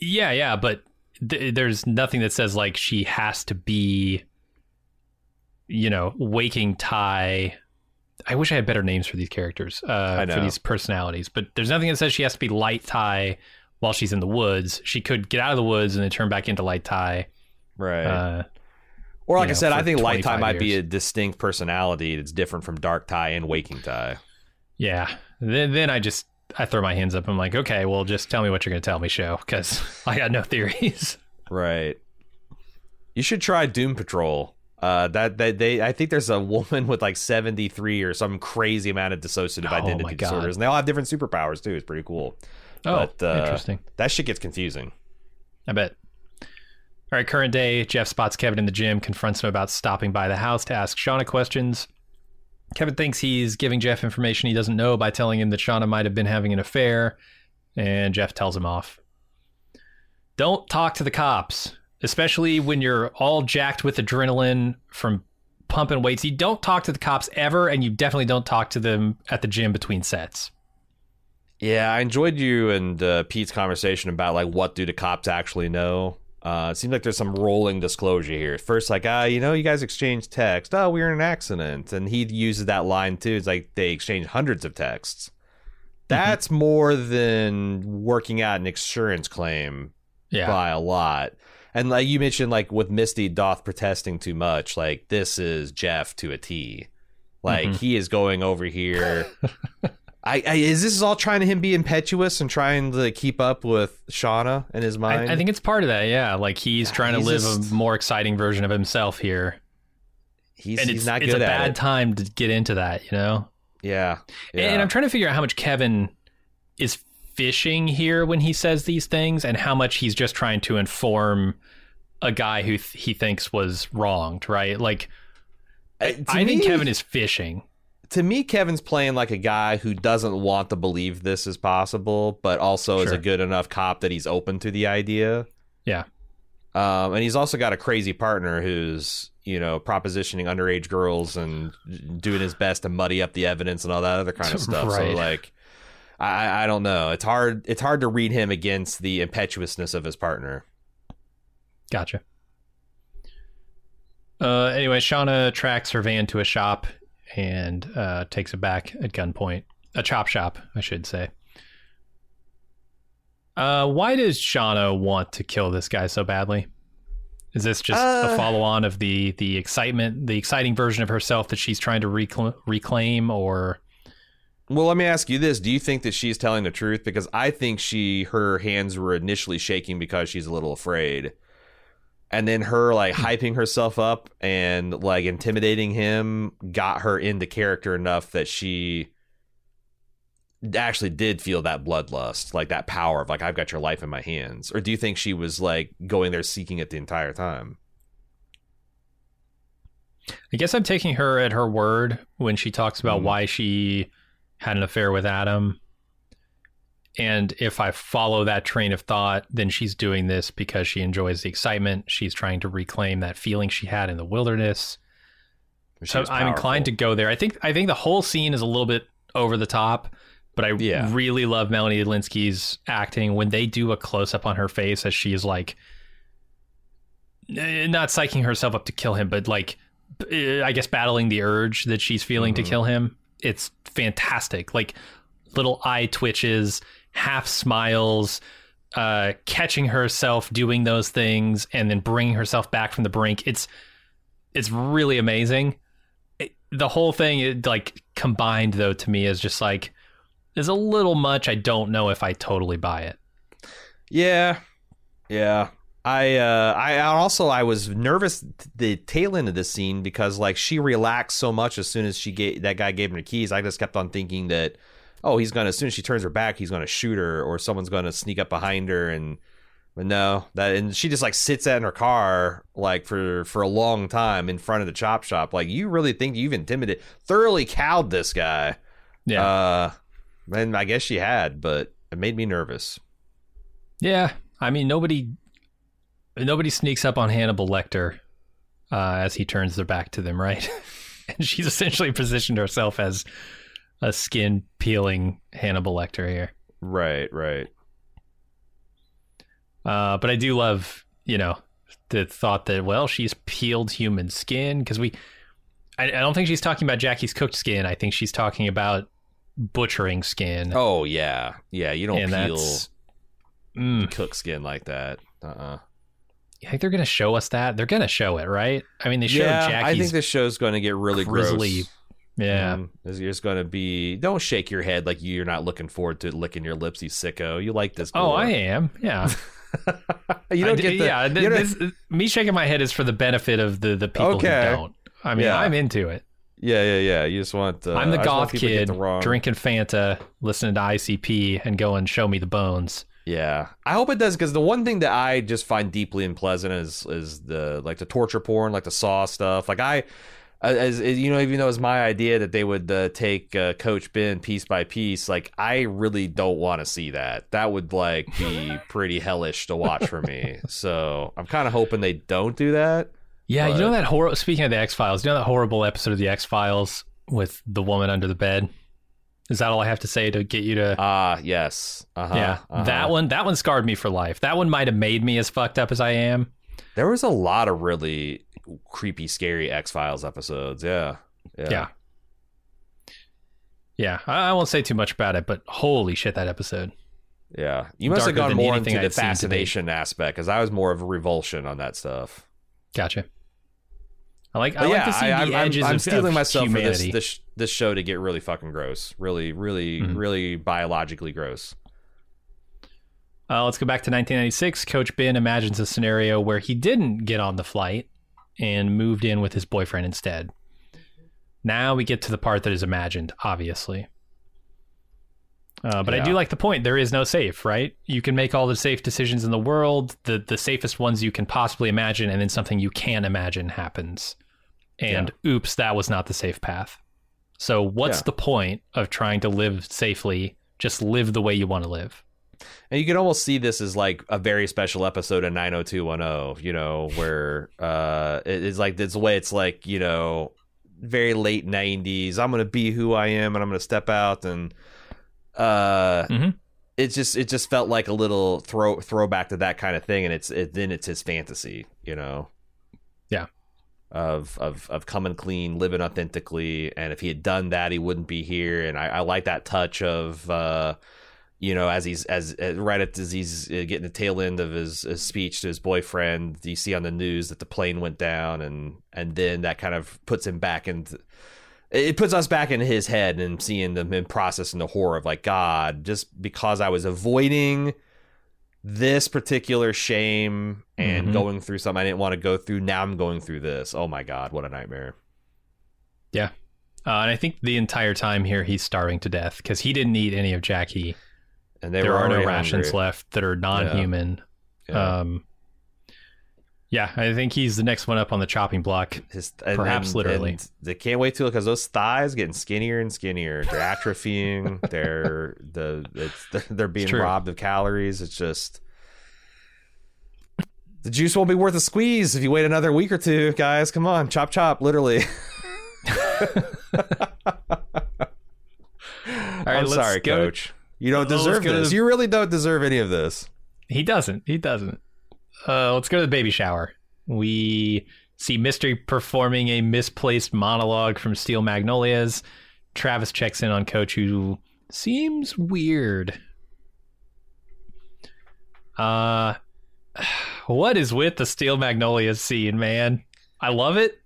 yeah yeah but th- there's nothing that says like she has to be you know waking Tai I wish I had better names for these characters, uh, for these personalities. But there's nothing that says she has to be light Tai while she's in the woods. She could get out of the woods and then turn back into light Tai. Right. Uh, or like you I said, I think Light Tai 25 might be a distinct personality that's different from Dark Tai and Waking Tai. yeah. Then then I just I throw my hands up. I'm like, okay, well, just tell me what you're gonna tell me, show, because I got no theories. Right. You should try Doom Patrol. Uh, that that they, I think there's a woman with like 73 or some crazy amount of dissociative Oh, identity God. disorders, and they all have different superpowers too. It's pretty cool. Oh, But, uh, interesting. That shit gets confusing. I bet. All right, current day. Jeff spots Kevin in the gym, confronts him about stopping by the house to ask Shauna questions. Kevin thinks he's giving Jeff information he doesn't know by telling him that Shauna might have been having an affair, and Jeff tells him off. Don't talk to the cops, especially when you're all jacked with adrenaline from pumping weights. You don't talk to the cops ever, and you definitely don't talk to them at the gym between sets. Yeah, I enjoyed you and uh, Pete's conversation about like what do the cops actually know. Uh, it seems like there's some rolling disclosure here. First, like, ah, you know, you guys exchanged text. Oh, we were in an accident, and he uses that line too. It's like they exchanged hundreds of texts. That's more than working out an insurance claim Yeah. by a lot. And like you mentioned, like with Misty Doth protesting too much, like this is Jeff to a T. Like Mhm. he is going over here. I, I is this all trying to him be impetuous and trying to keep up with Shauna in his mind? I, I think it's part of that. Yeah. Like he's trying to live just- a more exciting version of himself here. he's, and he's it's, not it's a bad it. time to get into that, you know? Yeah, yeah. And I'm trying to figure out how much Kevin is fishing here when he says these things and how much he's just trying to inform a guy who th- he thinks was wronged, right? Like, Uh, I think Kevin is fishing. To me, Kevin's playing like a guy who doesn't want to believe this is possible, but also is a good enough cop that he's open to the idea. Yeah. Um, and he's also got a crazy partner who's, you know, propositioning underage girls and doing his best to muddy up the evidence and all that other kind of stuff. So like, I, I don't know. It's hard. It's hard to read him against the impetuousness of his partner. Gotcha. Uh, anyway, Shauna tracks her van to a shop and uh, takes it back at gunpoint. A chop shop, I should say. Uh, why does Shauna want to kill this guy so badly? Is this just a Uh, follow on of the the excitement, the exciting version of herself that she's trying to recl- reclaim, or Well, let me ask you this: Do you think that she's telling the truth? Because I think she, her hands were initially shaking because she's a little afraid, and then her like hyping herself up and like intimidating him got her into character enough that she actually did feel that bloodlust, like that power of like I've got your life in my hands. Or do you think she was like going there seeking it the entire time? I guess I'm taking her at her word when she talks about Mm. why she had an affair with Adam. And if I follow that train of thought, then she's doing this because she enjoys the excitement. She's trying to reclaim that feeling she had in the wilderness. So I'm inclined to go there. I think I think the whole scene is a little bit over the top, but I Yeah. really love Melanie Lynskey's acting when they do a close up on her face as she's like eh, not psyching herself up to kill him, but like eh, I guess battling the urge that she's feeling Mhm. to kill him. It's fantastic. Like little eye twitches, half smiles, uh, catching herself doing those things, and then bringing herself back from the brink. It's it's really amazing. It- the whole thing, it, like combined though, to me is just like is a little much. I don't know if I totally buy it. Yeah, yeah. I uh, I also I was nervous the tail end of this scene because like she relaxed so much as soon as she gave that guy gave her the keys. I just kept on thinking that oh he's gonna as soon as she turns her back he's gonna shoot her or someone's gonna sneak up behind her and but no that and she just like sits in her car like for for a long time in front of the chop shop like you really think you've intimidated thoroughly cowed this guy Yeah, uh and I guess she had but it made me nervous. yeah. I mean, nobody nobody sneaks up on Hannibal Lecter uh, as he turns their back to them, right? and she's essentially positioned herself as a skin peeling Hannibal Lecter here. Right, right. Uh, but I do love, you know, the thought that well, she's peeled human skin because we. I, I don't think she's talking about Jackie's cooked skin. I think she's talking about butchering skin. Oh yeah, yeah. You don't and peel. Mm, cook skin like that. Uh. uh you think they're gonna show us that? They're gonna show it, right? I mean, they showed Yeah, I think Jackie's this show's going to get really grisly. gross. Yeah, There's there's going to be. Don't shake your head like you're not looking forward to licking your lips, you sicko. You like this? Oh. I am. Yeah. you don't d- get the. yeah. th- don't- this, me shaking my head is for the benefit of the the people Okay. who don't. I mean, Yeah. I'm into it. yeah, yeah, yeah. You just want. Uh, I'm the I goth people to get kid the drinking Fanta, listening to ICP, and going show me the bones. Yeah, I hope it does because the one thing that I just find deeply unpleasant is is the like the torture porn, like the Saw stuff. Like I, as, as you know, even though it's my idea that they would uh, take uh, Coach Ben piece by piece, like I really don't want to see that. That would like be pretty hellish to watch for me. So I'm kind of hoping they don't do that. Yeah, you know that horror. Speaking of the X Files, you know that horrible episode of the X Files with the woman under the bed. Is that all I have to say to get you to? Ah, yes, uh-huh, yeah, uh-huh. that one. That one scarred me for life. That one might have made me as fucked up as I am. There was a lot of really creepy, scary X Files episodes. Yeah, Yeah. Yeah, I, I won't say too much about it, but holy shit, that episode. Yeah, you must have Darker gone more into the I'd date. fascination aspect because I was more of a revulsion on that stuff. Gotcha. I like. I But like yeah, to see I, the I'm, edges I'm of, stealing of myself humanity. for this, this this show to get really fucking gross, really, really, Mhm. really biologically gross. Uh, let's go back to 1996. Coach Ben imagines a scenario where he didn't get on the flight and moved in with his boyfriend instead. Now we get to the part that is imagined, obviously. Uh, but I do like the point. There is no safe, right? You can make all the safe decisions in the world, the the safest ones you can possibly imagine, and then something you can imagine happens. And oops, that was not the safe path. So what's Yeah. the point of trying to live safely? Just live the way you want to live. And you can almost see this as like a very special episode of 90210, you know, where uh it- it's like this way it's like, you know, very late 90s. I'm going to be who I am and I'm going to step out and uh Mhm. it just it just felt like a little throw throwback to that kind of thing and it's it, then it's his fantasy, you know. Yeah. Of of of coming clean, living authentically, and if he had done that, he wouldn't be here. And I, I like that touch of uh you know, as he's as uh, right at as he's uh, getting the tail end of his, his speech to his boyfriend, you see on the news that the plane went down, and and then that kind of puts him back into it puts us back in his head and seeing them in processing the horror of like God, just because I was avoiding this particular shame and Mhm. going through something I didn't want to go through. Now I'm going through this. Oh my God, what a nightmare! Uh, and I think the entire time here he's starving to death because he didn't eat any of Jackie. And there are no rations hungry. left that are non-human. Yeah. Um, yeah, I think he's the next one up on the chopping block. His, and, Perhaps and- literally. and they can't wait till because those thighs getting skinnier and skinnier. They're atrophying. they're the it's, they're being robbed of calories. It's just the juice won't be worth a squeeze if you wait another week or two, guys. Come on, chop chop, literally. All right, I'm let's sorry, go coach. You don't deserve go to this. the- You really don't deserve any of this. He doesn't. He doesn't. Uh, let's go to the baby shower. We see Mystery performing a misplaced monologue from Steel Magnolias. Travis checks in on Coach, who seems weird. Uh, what is with the Steel Magnolias scene, man? I love it.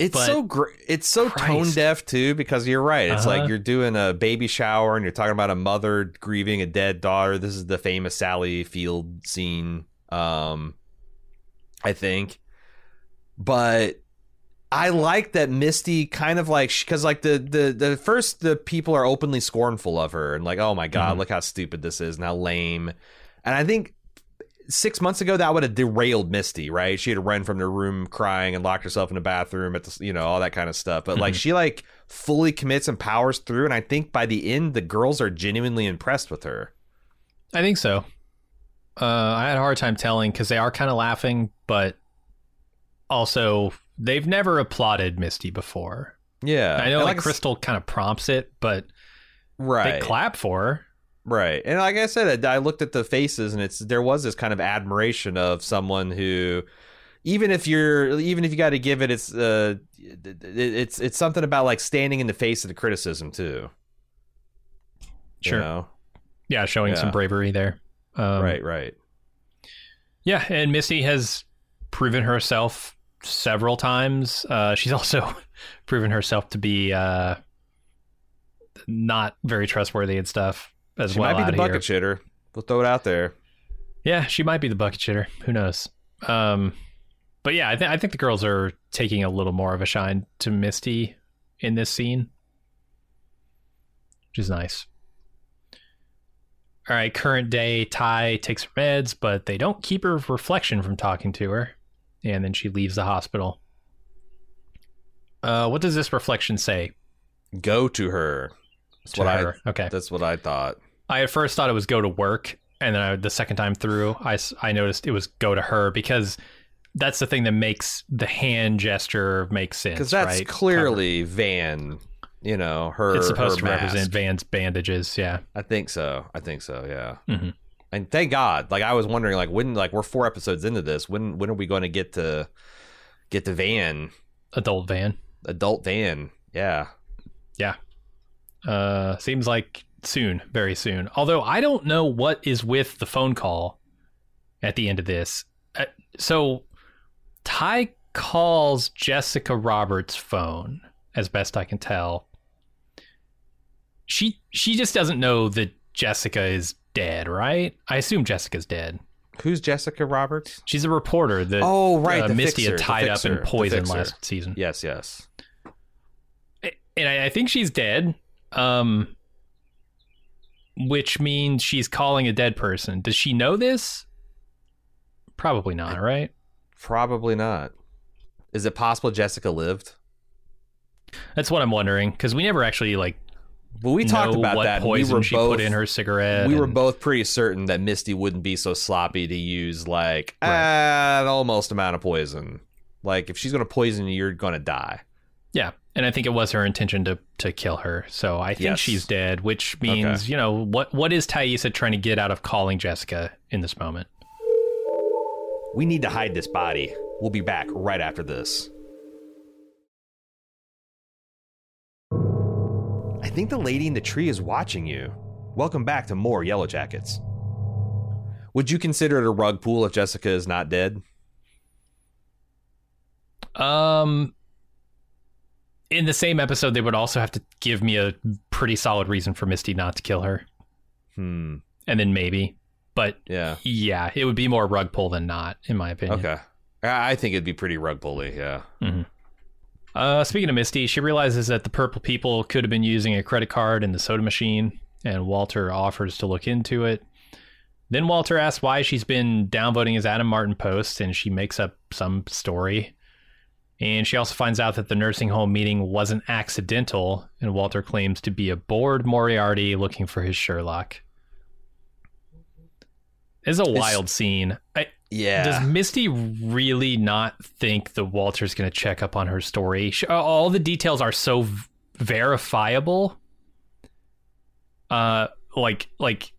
It's But- so great. It's so Christ. tone deaf too, because you're right. It's Uh-huh. like you're doing a baby shower and you're talking about a mother grieving a dead daughter. This is the famous Sally Field scene, um, I think. But I like that Misty kind of like because like the the the first the people are openly scornful of her and like oh my god Mhm. look how stupid this is and how lame, and I think six months ago that would have derailed Misty, right? She had run from the room crying and locked herself in the bathroom at the, you know, all that kind of stuff. But like Mhm. she like fully commits and powers through, and I think by the end the girls are genuinely impressed with her. I think so. Uh, I had a hard time telling because they are kind of laughing, but also they've never applauded Misty before. Yeah, I know And like Crystal kind of prompts it, but right, they clap for her. Right. And like I said, I I looked at the faces, and it's there was this kind of admiration of someone who. Even if you're, even if you got to give it, it's, uh, it's, it's something about like standing in the face of the criticism too. You Sure. know? Yeah, showing some bravery there. Um, right, right. Yeah, and Misty has proven herself several times. Uh, she's also proven herself to be uh, not very trustworthy and stuff as She well. might be the here. bucket shitter. We'll throw it out there. Yeah, she might be the bucket shitter. Who knows? Um, but yeah, I, th- I think the girls are taking a little more of a shine to Misty in this scene, which is nice. All right, current day, Tai takes her meds, but they don't keep her reflection from talking to her, and then she leaves the hospital. Uh, what does this reflection say? Go to her. That's To what her? Okay. That's what I thought. I at first thought it was go to work, and then I, the second time through, I I noticed it was go to her because that's the thing that makes the hand gesture make sense. Because that's right? clearly Van. You know her. it's supposed her to mask. represent Van's bandages. Yeah, I think so. I think so. Yeah. Mhm. And thank God. Like I was wondering, like when, like we're four episodes into this. When, when are we going to get to get to Van, adult Van. adult Van? Yeah. Yeah. Uh, seems like soon, very soon. Although I don't know what is with the phone call at the end of this. Uh, so Tai calls Jessica Roberts' phone, as best I can tell. She she just doesn't know that Jessica is dead, right? I assume Jessica's dead. Who's Jessica Roberts? She's a reporter that Oh, right, uh, the Misty fixer, had the tied up fixer, in the poison last season. Yes, yes. and I, I think she's dead. Um, which means she's calling a dead person. Does she know this? Probably not, right? Probably not. Is it possible Jessica lived? That's what I'm wondering because we never actually like Well, we talked about what that. and poison we were she both, put in her cigarette. We were both pretty certain that Misty wouldn't be so sloppy to use like Right. Ah, an almost amount of poison. Like if she's going to poison you, you're going to die. yeah, and I think it was her intention to to kill her. So I think Yes. she's dead, which means you know what what is Taissa trying to get out of calling Jessica in this moment? We need to hide this body. We'll be back right after this. I think the lady in the tree is watching you. Welcome back to more Yellowjackets. Would you consider it a rug pull if Jessica is not dead? Um, in the same episode, they would also have to give me a pretty solid reason for Misty not to kill her, Hmm. and then maybe. But Yeah. yeah, it would be more rug pull than not, in my opinion. Okay. I I think it'd be pretty rug pully. Yeah. Uh, speaking of Misty, she realizes that the purple people could have been using a credit card in the soda machine, and Walter offers to look into it. Then Walter asks why she's been downvoting his Adam Martin post, and she makes up some story. And she also finds out that the nursing home meeting wasn't accidental, and Walter claims to be a bored Moriarty looking for his Sherlock. It's a wild scene. I, Yeah. does Misty really not think that Walter's going to check up on her story? Sh- All the details are so v- verifiable. Uh, like like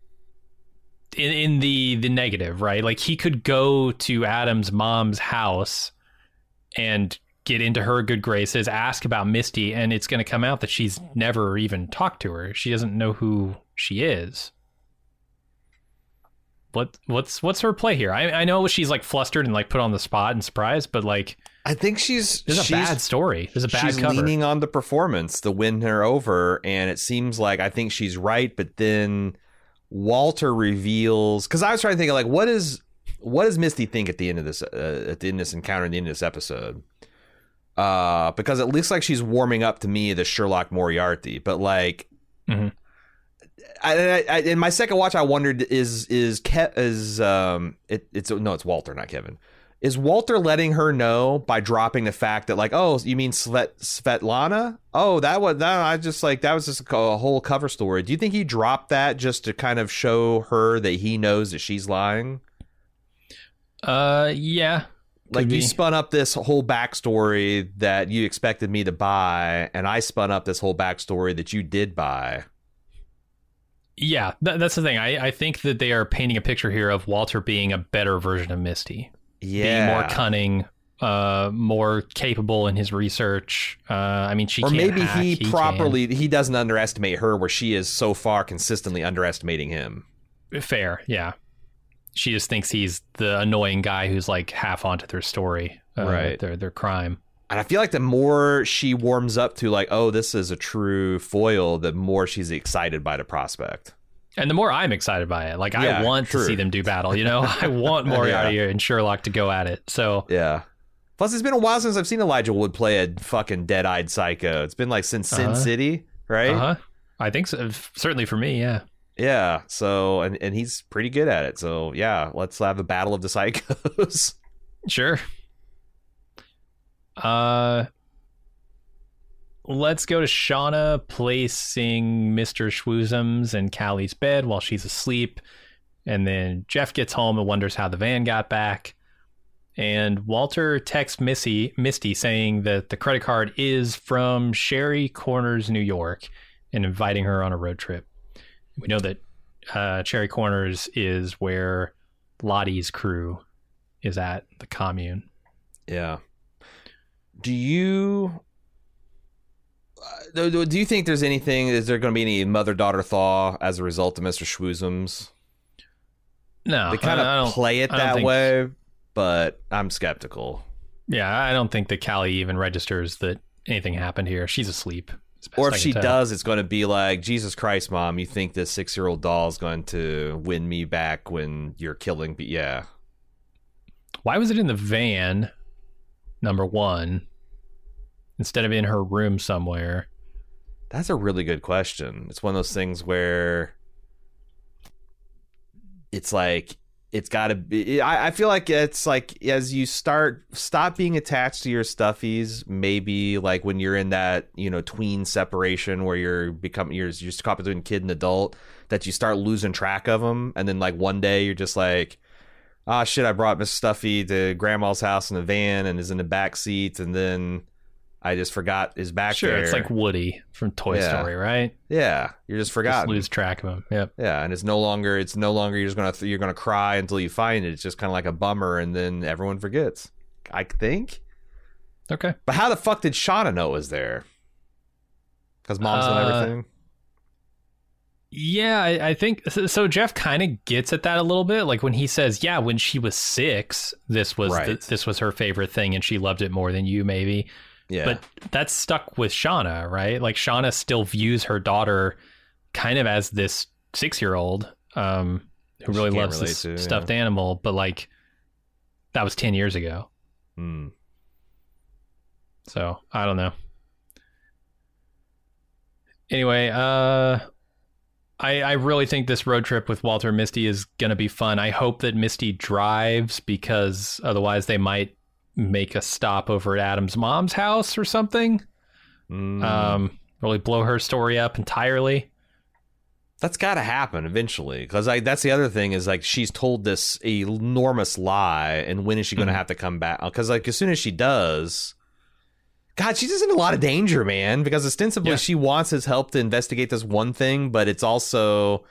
in in the the negative, right? Like he could go to Adam's mom's house and get into her good graces, ask about Misty, and it's going to come out that she's never even talked to her. She doesn't know who she is. What what's what's her play here? I I know she's like flustered and like put on the spot and surprised, but like I think she's there's a she's, bad story. There's a bad she's cover. leaning on the performance to win her over, and it seems like I think she's right, but then Walter reveals because I was trying to think of like what is what does Misty think at the end of this uh, at the end of this encounter, at the end of this episode? Uh, because it looks like she's warming up to me the Sherlock Moriarty, but like. Mhm. I, I, I, in my second watch, I wondered is is Ke- is um it, it's no it's Walter not Kevin is Walter letting her know by dropping the fact that like oh you mean Svet, Svetlana oh that was that I just like that was just a, a whole cover story do you think he dropped that just to kind of show her that he knows that she's lying Uh, yeah. Like Could you spun up this whole backstory that you expected me to buy and I spun up this whole backstory that you did buy Yeah, th- that's the thing. I, I think that they are painting a picture here of Walter being a better version of Misty, yeah being more cunning, uh, more capable in his research. Uh, I mean, she or maybe hack, he can. properly he doesn't underestimate her where she is so far consistently underestimating him fair. Yeah, she just thinks he's the annoying guy who's like half onto their story, uh, Right. Their their crime. and i feel like the more she warms up to like oh this is a true foil the more she's excited by the prospect And the more I'm excited by it, like I want true. to see them do battle. You know, I want Moriarty and Sherlock to go at it. So yeah plus it's been a while since i've seen elijah wood play a fucking dead-eyed psycho it's been like since sin Uh-huh. city right uh-huh. I think so. Certainly for me, yeah. Yeah so and, and he's pretty good at it so yeah let's have a battle of the psychos Sure. Uh let's go to Shauna placing Mr. Schwoozums in Callie's bed while she's asleep. And then Jeff gets home and wonders how the van got back. And Walter texts Missy Misty saying that the credit card is from Cherry Corners, New York, and inviting her on a road trip. We know that uh, Cherry Corners is where Lottie's crew is at the commune. Yeah. Do you do do- you think there's anything? Is there going to be any mother daughter thaw as a result of Mister Schwoozums? No, They kind I- of play it that think- way, but I'm skeptical. Yeah, I don't think that Callie even registers that anything happened here. She's asleep. Or if she does, it's going to be like, Jesus Christ, mom, you think this six year old doll is going to win me back when you're killing? Yeah. Why was it in the van? Number one, instead of in her room somewhere. That's a really good question. It's one of those things where it's like it's got to be. I, I feel like it's like as you start stop being attached to your stuffies. Maybe like when you're in that you know tween separation where you're becoming you're you're caught between kid and adult that you start losing track of them, and then like one day you're just like. Ah shit! I brought Miss Stuffy to Grandma's house in a van and is in the back seat, and then I just forgot is back Sure, there. it's like Woody from Toy Yeah. Story, right? yeah, you're just Just forgotten. lose track of him. Yep. Yeah, and it's no longer it's no longer you're just gonna you're gonna cry until you find it. It's just kind of like a bummer, and then everyone forgets. I think. Okay. But how the fuck did Shauna know it was there? Because mom's done Uh, everything. Yeah, I, I think so. so Jeff kind of gets at that a little bit, like when he says, "Yeah, when she was six, this was the, Right. this was her favorite thing, and she loved it more than you, maybe." Yeah, But that's stuck with Shauna, right? Like Shauna still views her daughter kind of as this six year old um, who She really loves this to, yeah. stuffed animal, but like that was ten years ago. Hmm. So I don't know. Anyway, uh I I really think this road trip with Walter and Misty is gonna be fun. I hope that Misty drives because otherwise they might make a stop over at Adam's mom's house or something. Mm. Um really blow her story up entirely. that's got to happen eventually. Because like that's the other thing is like she's told this enormous lie, and when is she going to Mhm. have to come back? Because like as soon as she does. God, she's just in a lot of danger, man. Because ostensibly Yeah. she wants his help to investigate this one thing, but it's also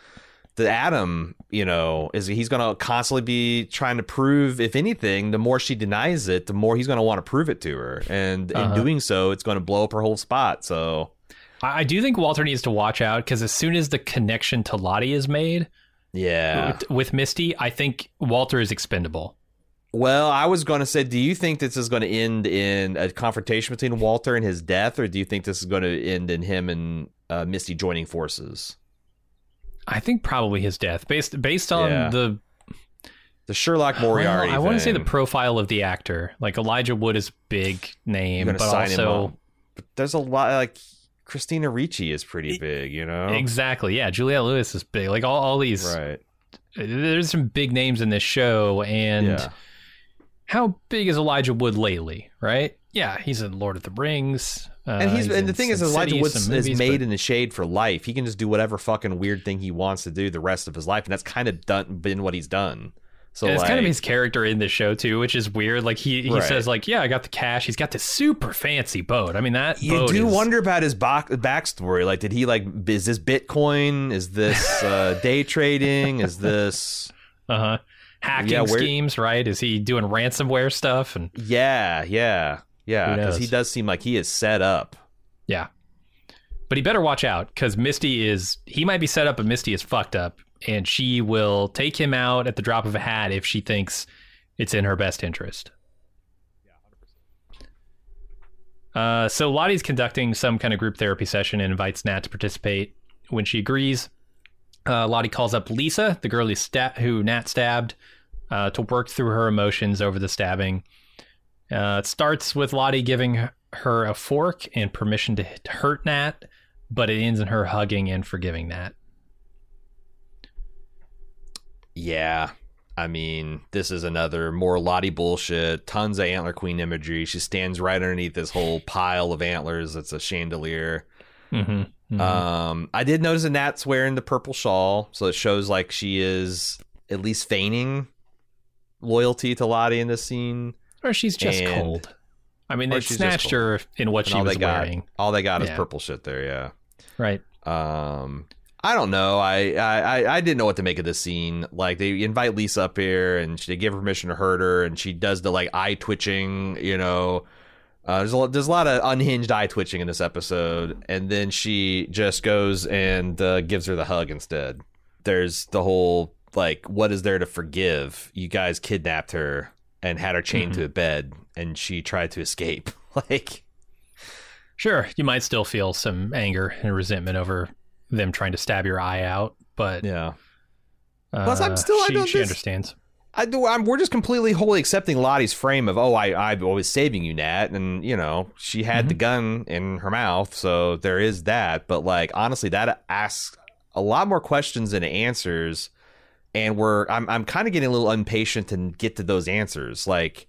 the Adam, you know, is he's going to constantly be trying to prove, if anything, the more she denies it, the more he's going to want to prove it to her, and Uh-huh. in doing so, it's going to blow up her whole spot. So I, I do think Walter needs to watch out because as soon as the connection to Lottie is made yeah, with, with Misty, I think Walter is expendable. Well, I was going to say, do you think this is going to end in a confrontation between Walter and his death, or do you think this is going to end in him and uh, Misty joining forces? I think probably his death, based based on Yeah. the The Sherlock Moriarty. Well, I want to say the profile of the actor. Like Elijah Wood is a big name, but also. But there's a lot like Christina Ricci is pretty big, you know. exactly, yeah. Juliette Lewis is big. Like all, all these, Right. there's some big names in this show. And Yeah. how big is Elijah Wood lately? Right? Yeah, he's in Lord of the Rings. Uh, And he's, and the thing is, Elijah Wood is movies, made but- in the shade for life. He can just do whatever fucking weird thing he wants to do the rest of his life, and that's kind of done been what he's done. So and it's kind of his character in the show too, which is weird. Like he, he Right. says, like, yeah, I got the cash. He's got this super fancy boat. I mean, that You do is- wonder about his back, backstory. Like, did he like? Is this Bitcoin? Is this uh, day trading? Is this? uh-huh. hacking Yeah, where- schemes, right? Is he doing ransomware stuff? And Yeah, yeah, yeah. Because he does seem like he is set up. yeah, but he better watch out because Misty is he might be set up, but Misty is fucked up, and she will take him out at the drop of a hat if she thinks it's in her best interest. Uh, so Lottie's conducting some kind of group therapy session and invites Nat to participate. When she agrees, uh, Lottie calls up Lisa, the girl who, sta- who Nat stabbed, uh, to work through her emotions over the stabbing. Uh, it starts with Lottie giving her a fork and permission to hurt Nat, but it ends in her hugging and forgiving Nat. Yeah. I mean, this is another more Lottie bullshit. Tons of antler queen imagery. She stands right underneath this whole pile of antlers. It's a chandelier. Mm-hmm. Um, I did notice that Nat's wearing the purple shawl, so it shows like she is at least feigning loyalty to Lottie in this scene. Or she's just and- cold. I mean, they snatched her in what And she all was they got, wearing. all they got is purple shit there. Yeah. Right. Um, I don't know. I, I I- didn't know what to make of this scene. Like they invite Lisa up here, and they give her permission to hurt her, and she does the like eye twitching, you know, Uh, there's a lot, there's a lot of unhinged eye twitching in this episode, and then she just goes and uh, gives her the hug instead. There's the whole like, what is there to forgive? You guys kidnapped her and had her chained to a bed, and she tried to escape. like, Sure, you might still feel some anger and resentment over them trying to stab your eye out, but yeah, uh, Plus, I'm still- I she, don't she understands. I do. I'm, we're just completely wholly accepting Lottie's frame of, oh, I, I was saving you, Nat, and you know she had the gun in her mouth, so there is that. But like, honestly, that asks a lot more questions than answers, and we're I'm I'm kind of getting a little impatient to get to those answers. Like,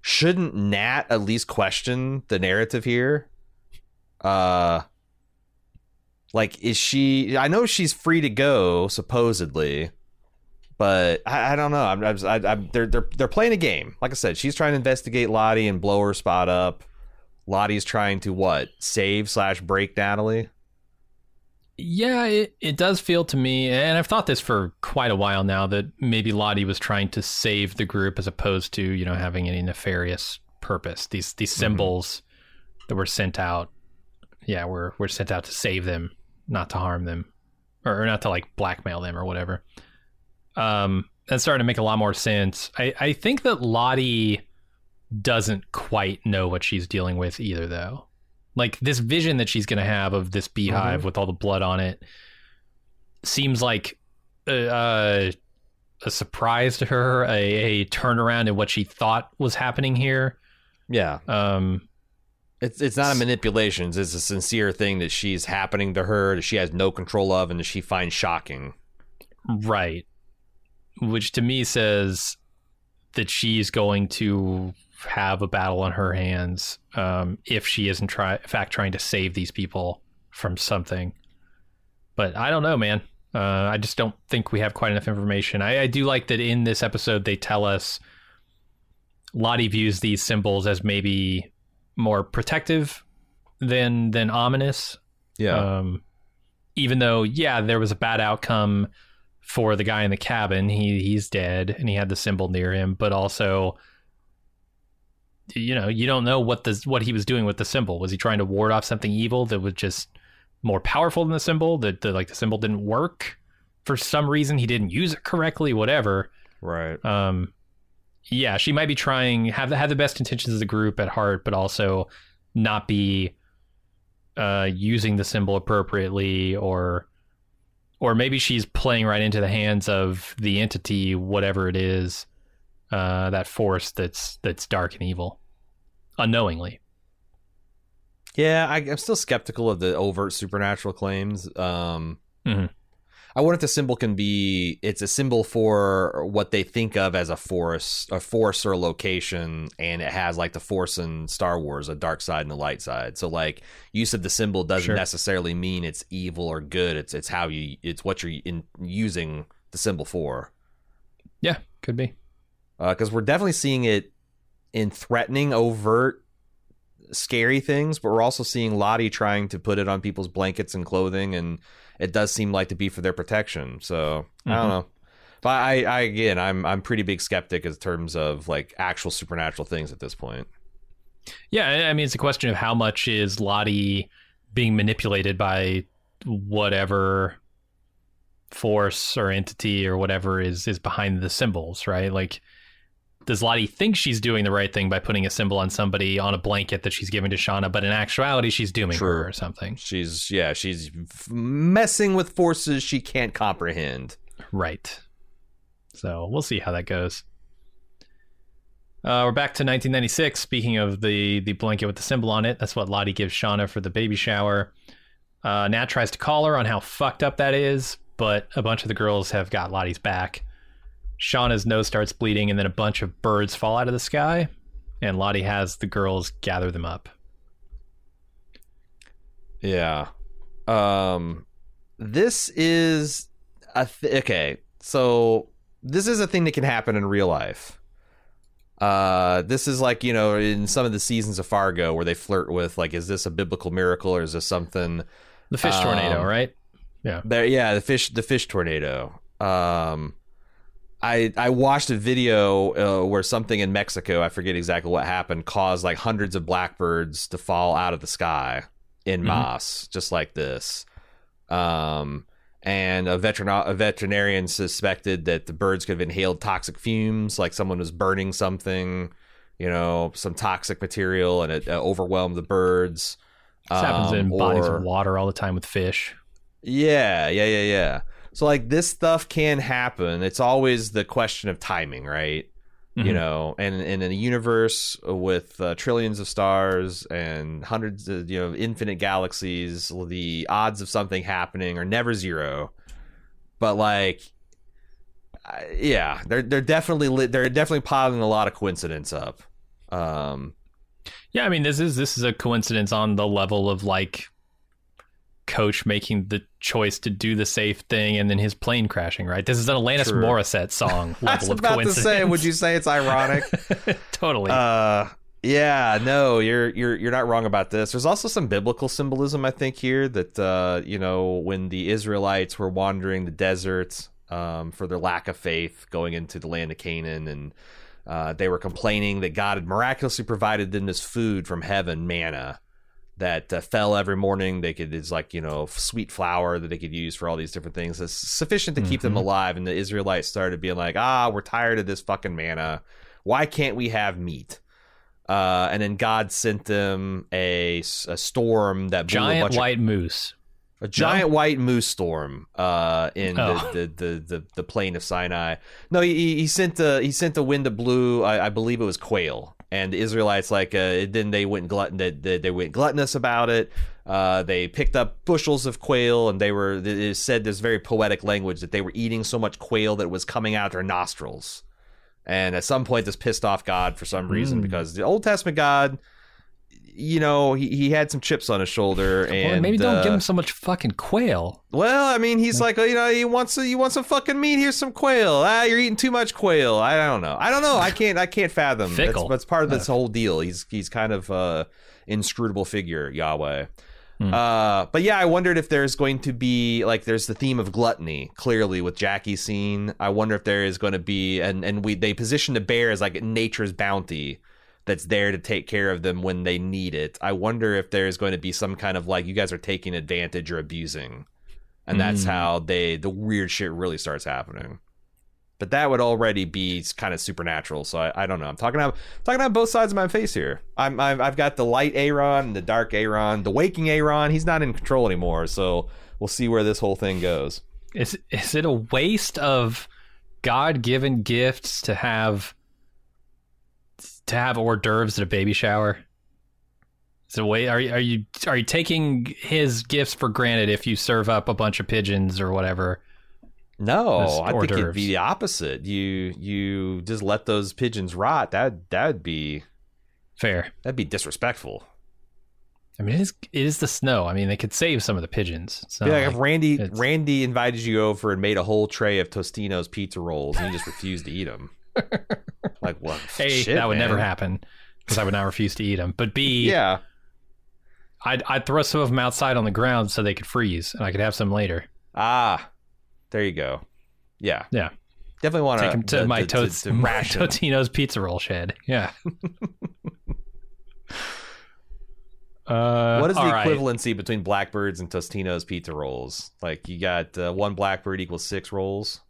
shouldn't Nat at least question the narrative here? Uh, like, is she? I know she's free to go, supposedly but I, I don't know. I'm, I'm, I'm, they're they're they're playing a game. Like I said, she's trying to investigate Lottie and blow her spot up. Lottie's trying to what save slash break Natalie. Yeah, it, it does feel to me, and I've thought this for quite a while now, that maybe Lottie was trying to save the group as opposed to, you know, having any nefarious purpose. These these symbols that were sent out, yeah, were were sent out to save them, not to harm them, or, or not to like blackmail them or whatever. Um, that's starting to make a lot more sense. I, I think that Lottie doesn't quite know what she's dealing with either, though. Like this vision that she's going to have of this beehive with all the blood on it seems like uh, uh, a surprise to her, a, a turnaround in what she thought was happening here. Yeah, Um, it's it's not a manipulation. It's a sincere thing that she's happening to her that she has no control of and that she finds shocking. right. Which to me says that she's going to have a battle on her hands um, if she isn't try in fact trying to save these people from something. But I don't know, man. Uh, I just don't think we have quite enough information. I, I do like that in this episode they tell us Lottie views these symbols as maybe more protective than than ominous. Yeah, Um, even though, yeah, there was a bad outcome for the guy in the cabin. He he's dead, and he had the symbol near him. But also, you know, you don't know what the what he was doing with the symbol. Was he trying to ward off something evil that was just more powerful than the symbol? That the, like the symbol didn't work for some reason. He didn't use it correctly. Whatever. right. Um, yeah, she might be trying have the, have the best intentions of the group at heart, but also not be uh, using the symbol appropriately, or or maybe she's playing right into the hands of the entity, whatever it is, uh, that force that's that's dark and evil, unknowingly. Yeah, I, I'm still skeptical of the overt supernatural claims. Um, Mhm. I wonder if the symbol can be it's a symbol for what they think of as a force, a force or a location, and it has like the force in Star Wars, a dark side and a light side. So like use of the symbol doesn't Sure. necessarily mean it's evil or good. It's it's how you it's what you're in using the symbol for. Yeah, could be. Because we're definitely seeing it in threatening, overt, scary things, but we're also seeing Lottie trying to put it on people's blankets and clothing, and it does seem like to be for their protection. So I don't Mhm. know. But I, I again, I'm I'm pretty big skeptic in terms of like actual supernatural things at this point. Yeah, I- I mean, it's a question of how much is Lottie being manipulated by whatever force or entity or whatever is is behind the symbols, right? Like, does Lottie think she's doing the right thing by putting a symbol on somebody on a blanket that she's giving to Shauna, but in actuality, she's dooming True. her or something? She's yeah, she's messing with forces she can't comprehend. Right. So we'll see how that goes. Uh, we're back to 1996. Speaking of the the blanket with the symbol on it, that's what Lottie gives Shauna for the baby shower. Uh, Nat tries to call her on how fucked up that is, but a bunch of the girls have got Lottie's back. Shauna's nose starts bleeding, and then a bunch of birds fall out of the sky, and Lottie has the girls gather them up. Yeah. Um this is a th- okay. So this is a thing that can happen in real life. Uh this is like, you know, in some of the seasons of Fargo where they flirt with like is this a biblical miracle or is this something The fish Um, tornado, right? there yeah, the fish the fish tornado. Um I I watched a video uh, where something in Mexico, I forget exactly what happened, caused like hundreds of blackbirds to fall out of the sky in Mhm. mass, just like this. Um, and a veterin a veterinarian suspected that the birds could have inhaled toxic fumes, like someone was burning something, you know, some toxic material, and it uh, overwhelmed the birds. This happens Um, in bodies or- of water all the time with fish. yeah, yeah, yeah, yeah. So like this stuff can happen. It's always the question of timing, right? You Mhm. know, and, and in a universe with uh, trillions of stars and hundreds of you know infinite galaxies, the odds of something happening are never zero. But like, yeah, they're they're definitely li- they're definitely piling a lot of coincidence up. Um, Yeah, I mean this is this is a coincidence on the level of like coach making the choice to do the safe thing and then his plane crashing, right? This is an Alanis True. Morissette song I was level about to say, would you say it's ironic? totally. Uh yeah, no, you're you're you're not wrong about this. There's also some biblical symbolism I think here that uh, you know, when the Israelites were wandering the desert um, for their lack of faith going into the land of Canaan and uh, they were complaining that God had miraculously provided them this food from heaven, manna, that uh, fell every morning. They could, it's like, you know, sweet flour that they could use for all these different things. It's sufficient to keep them Mhm. alive. And the Israelites started being like, ah, we're tired of this fucking manna. Why can't we have meat? Uh, and then God sent them a, a storm that blew a Giant bunch white moose. a giant white moose storm uh, in Oh. the, the, the, the, the plain of Sinai. No, he, he sent the he sent the wind that blew. I, I believe it was quail, and the Israelites like uh, then they went glutton they, they, went gluttonous about it. Uh, they picked up bushels of quail, and they were it said this very poetic language that they were eating so much quail that it was coming out of their nostrils. And at some point, this pissed off God for some reason Mm. because the Old Testament God, you know, he, he had some chips on his shoulder, and maybe don't uh, give him so much fucking quail. well, I mean, he's like, you know, he wants you want some fucking meat. Here's some quail. Ah, you're eating too much quail. I don't know. I don't know. I can't. I can't fathom. Fickle. That's, that's part of this whole deal. He's he's kind of uh inscrutable figure, Yahweh. Hmm. Uh, but yeah, I wondered if there's going to be like there's the theme of gluttony clearly with Jackie's scene. I wonder if there is going to be and and we they position the bear as like nature's bounty that's there to take care of them when they need it. I wonder if there's going to be some kind of like you guys are taking advantage or abusing. And that's Mm. how they the weird shit really starts happening. But that would already be kind of supernatural. So I, I don't know. I'm talking about talking about both sides of my face here. I'm I've, I've got the light Aaron and the dark Aaron, the waking Aaron. He's not in control anymore. So we'll see where this whole thing goes. Is is it a waste of God given gifts to have to have hors d'oeuvres at a baby shower? Is it a way are you are you are you taking his gifts for granted if you serve up a bunch of pigeons or whatever? No, I think it'd be the opposite. You you just let those pigeons rot. That that'd be Fair. that'd be disrespectful. I mean, it is it is the snow. I mean, they could save some of the pigeons. Like, like- if Randy Randy invited you over and made a whole tray of Tostino's pizza rolls and you just refused to eat them. Like what? a Shit, that would never happen because I would not refuse to eat them. But b Yeah. I'd I'd throw some of them outside on the ground so they could freeze and I could have some later. Ah, there you go. Yeah. Yeah. Definitely want to Take them to my Totes to ration. Totino's pizza roll shed. Yeah. uh, what is the all right. equivalency between blackbirds and Tostino's pizza rolls? Like you got uh, one blackbird equals six rolls.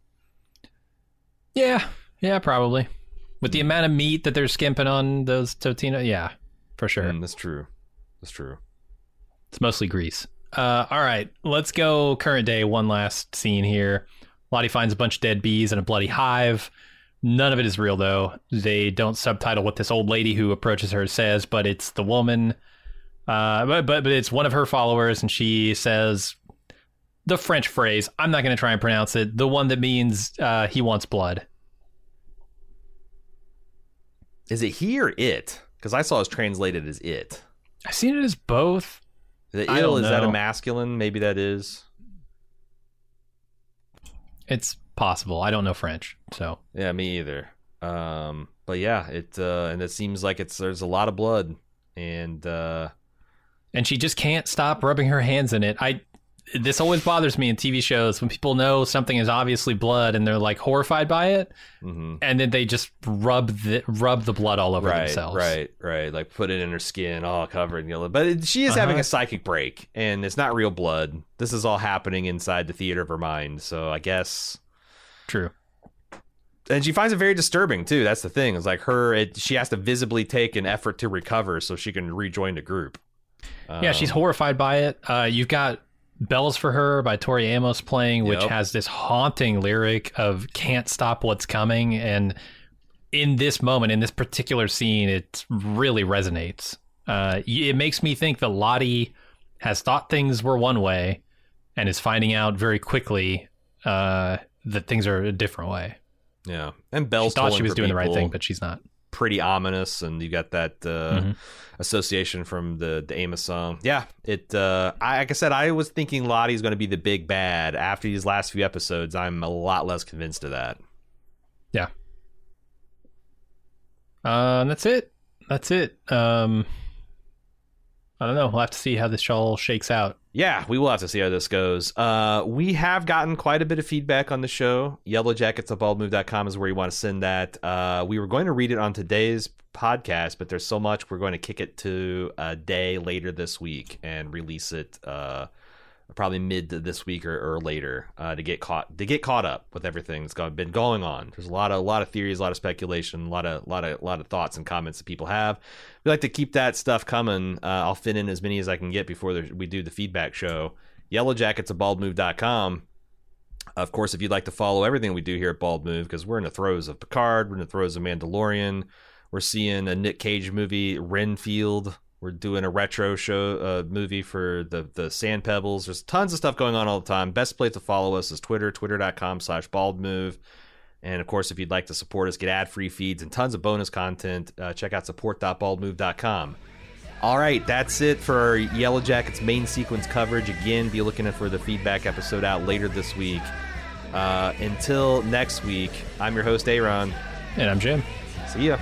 Yeah, yeah, probably. With the amount of meat that they're skimping on those Totino, yeah, for sure. Mm, that's true. That's true. It's mostly grease. Uh, all right, let's go current day. One last scene here. Lottie finds a bunch of dead bees in a bloody hive. None of it is real, though. They don't subtitle what this old lady who approaches her says, but it's the woman. Uh, but, but but it's one of her followers, and she says the French phrase. I'm not going to try and pronounce it. The one that means uh, he wants blood. Is it he or it? Because I saw it translated as it. I've seen it as both. The ill is that a masculine? Maybe that is. It's possible. I don't know French, so Yeah, me either. Um, but yeah, it uh, and it seems like it's there's a lot of blood, and uh, and she just can't stop rubbing her hands in it. I this always bothers me in TV shows when people know something is obviously blood and they're like horrified by it, hmm and then they just rub the rub the blood all over right, themselves. right, right. Like put it in her skin, all covered in yellow. But it, she is having Uh-huh. a psychic break, and it's not real blood. This is all happening inside the theater of her mind. So I guess, True. and she finds it very disturbing too. That's the thing. It's like her. It, she has to visibly take an effort to recover so she can rejoin the group. Yeah, she's Um, horrified by it. Uh, you've got Bells for Her by Tori Amos playing, which Yep. has this haunting lyric of can't stop what's coming. And in this moment, in this particular scene, it really resonates. Uh, it makes me think that Lottie has thought things were one way and is finding out very quickly uh, that things are a different way. Yeah, and She Bell's thought she was doing the right thing, but she's not. Pretty ominous, and you got that uh, Mhm. association from the the Amos song. Yeah, it. Uh, I, like I said, I was thinking Lottie's going to be the big bad. After these last few episodes, I'm a lot less convinced of that. Yeah. Uh, and that's it. That's it. Um, I don't know. We'll have to see how this all shakes out. Yeah, we will have to see how this goes. Uh, we have gotten quite a bit of feedback on the show. Yellowjackets at baldmove.com is where you want to send that. Uh, we were going to read it on today's podcast, but there's so much we're going to kick it to a day later this week and release it uh, probably mid to this week or, or later uh, to get caught to get caught up with everything that's gone, been going on. There's a lot of a lot of theories, a lot of speculation, a lot of lot of lot of thoughts and comments that people have. We like to keep that stuff coming. Uh, I'll fit in as many as I can get before there, we do the feedback show. Yellowjackets at baldmove.com. Of course, if you'd like to follow everything we do here at Bald Move, because we're in the throes of Picard, we're in the throes of Mandalorian, we're seeing a Nick Cage movie, Renfield. We're doing a retro show uh, movie for the the Sand Pebbles. There's tons of stuff going on all the time. Best place to follow us is Twitter, twitter.com slash baldmove. And of course, if you'd like to support us, get ad free feeds and tons of bonus content, uh, check out support.baldmove.com. All right, that's it for our Yellowjackets main sequence coverage. Again, be looking for the feedback episode out later this week. Uh, until next week, I'm your host, Aaron. And I'm Jim. See ya.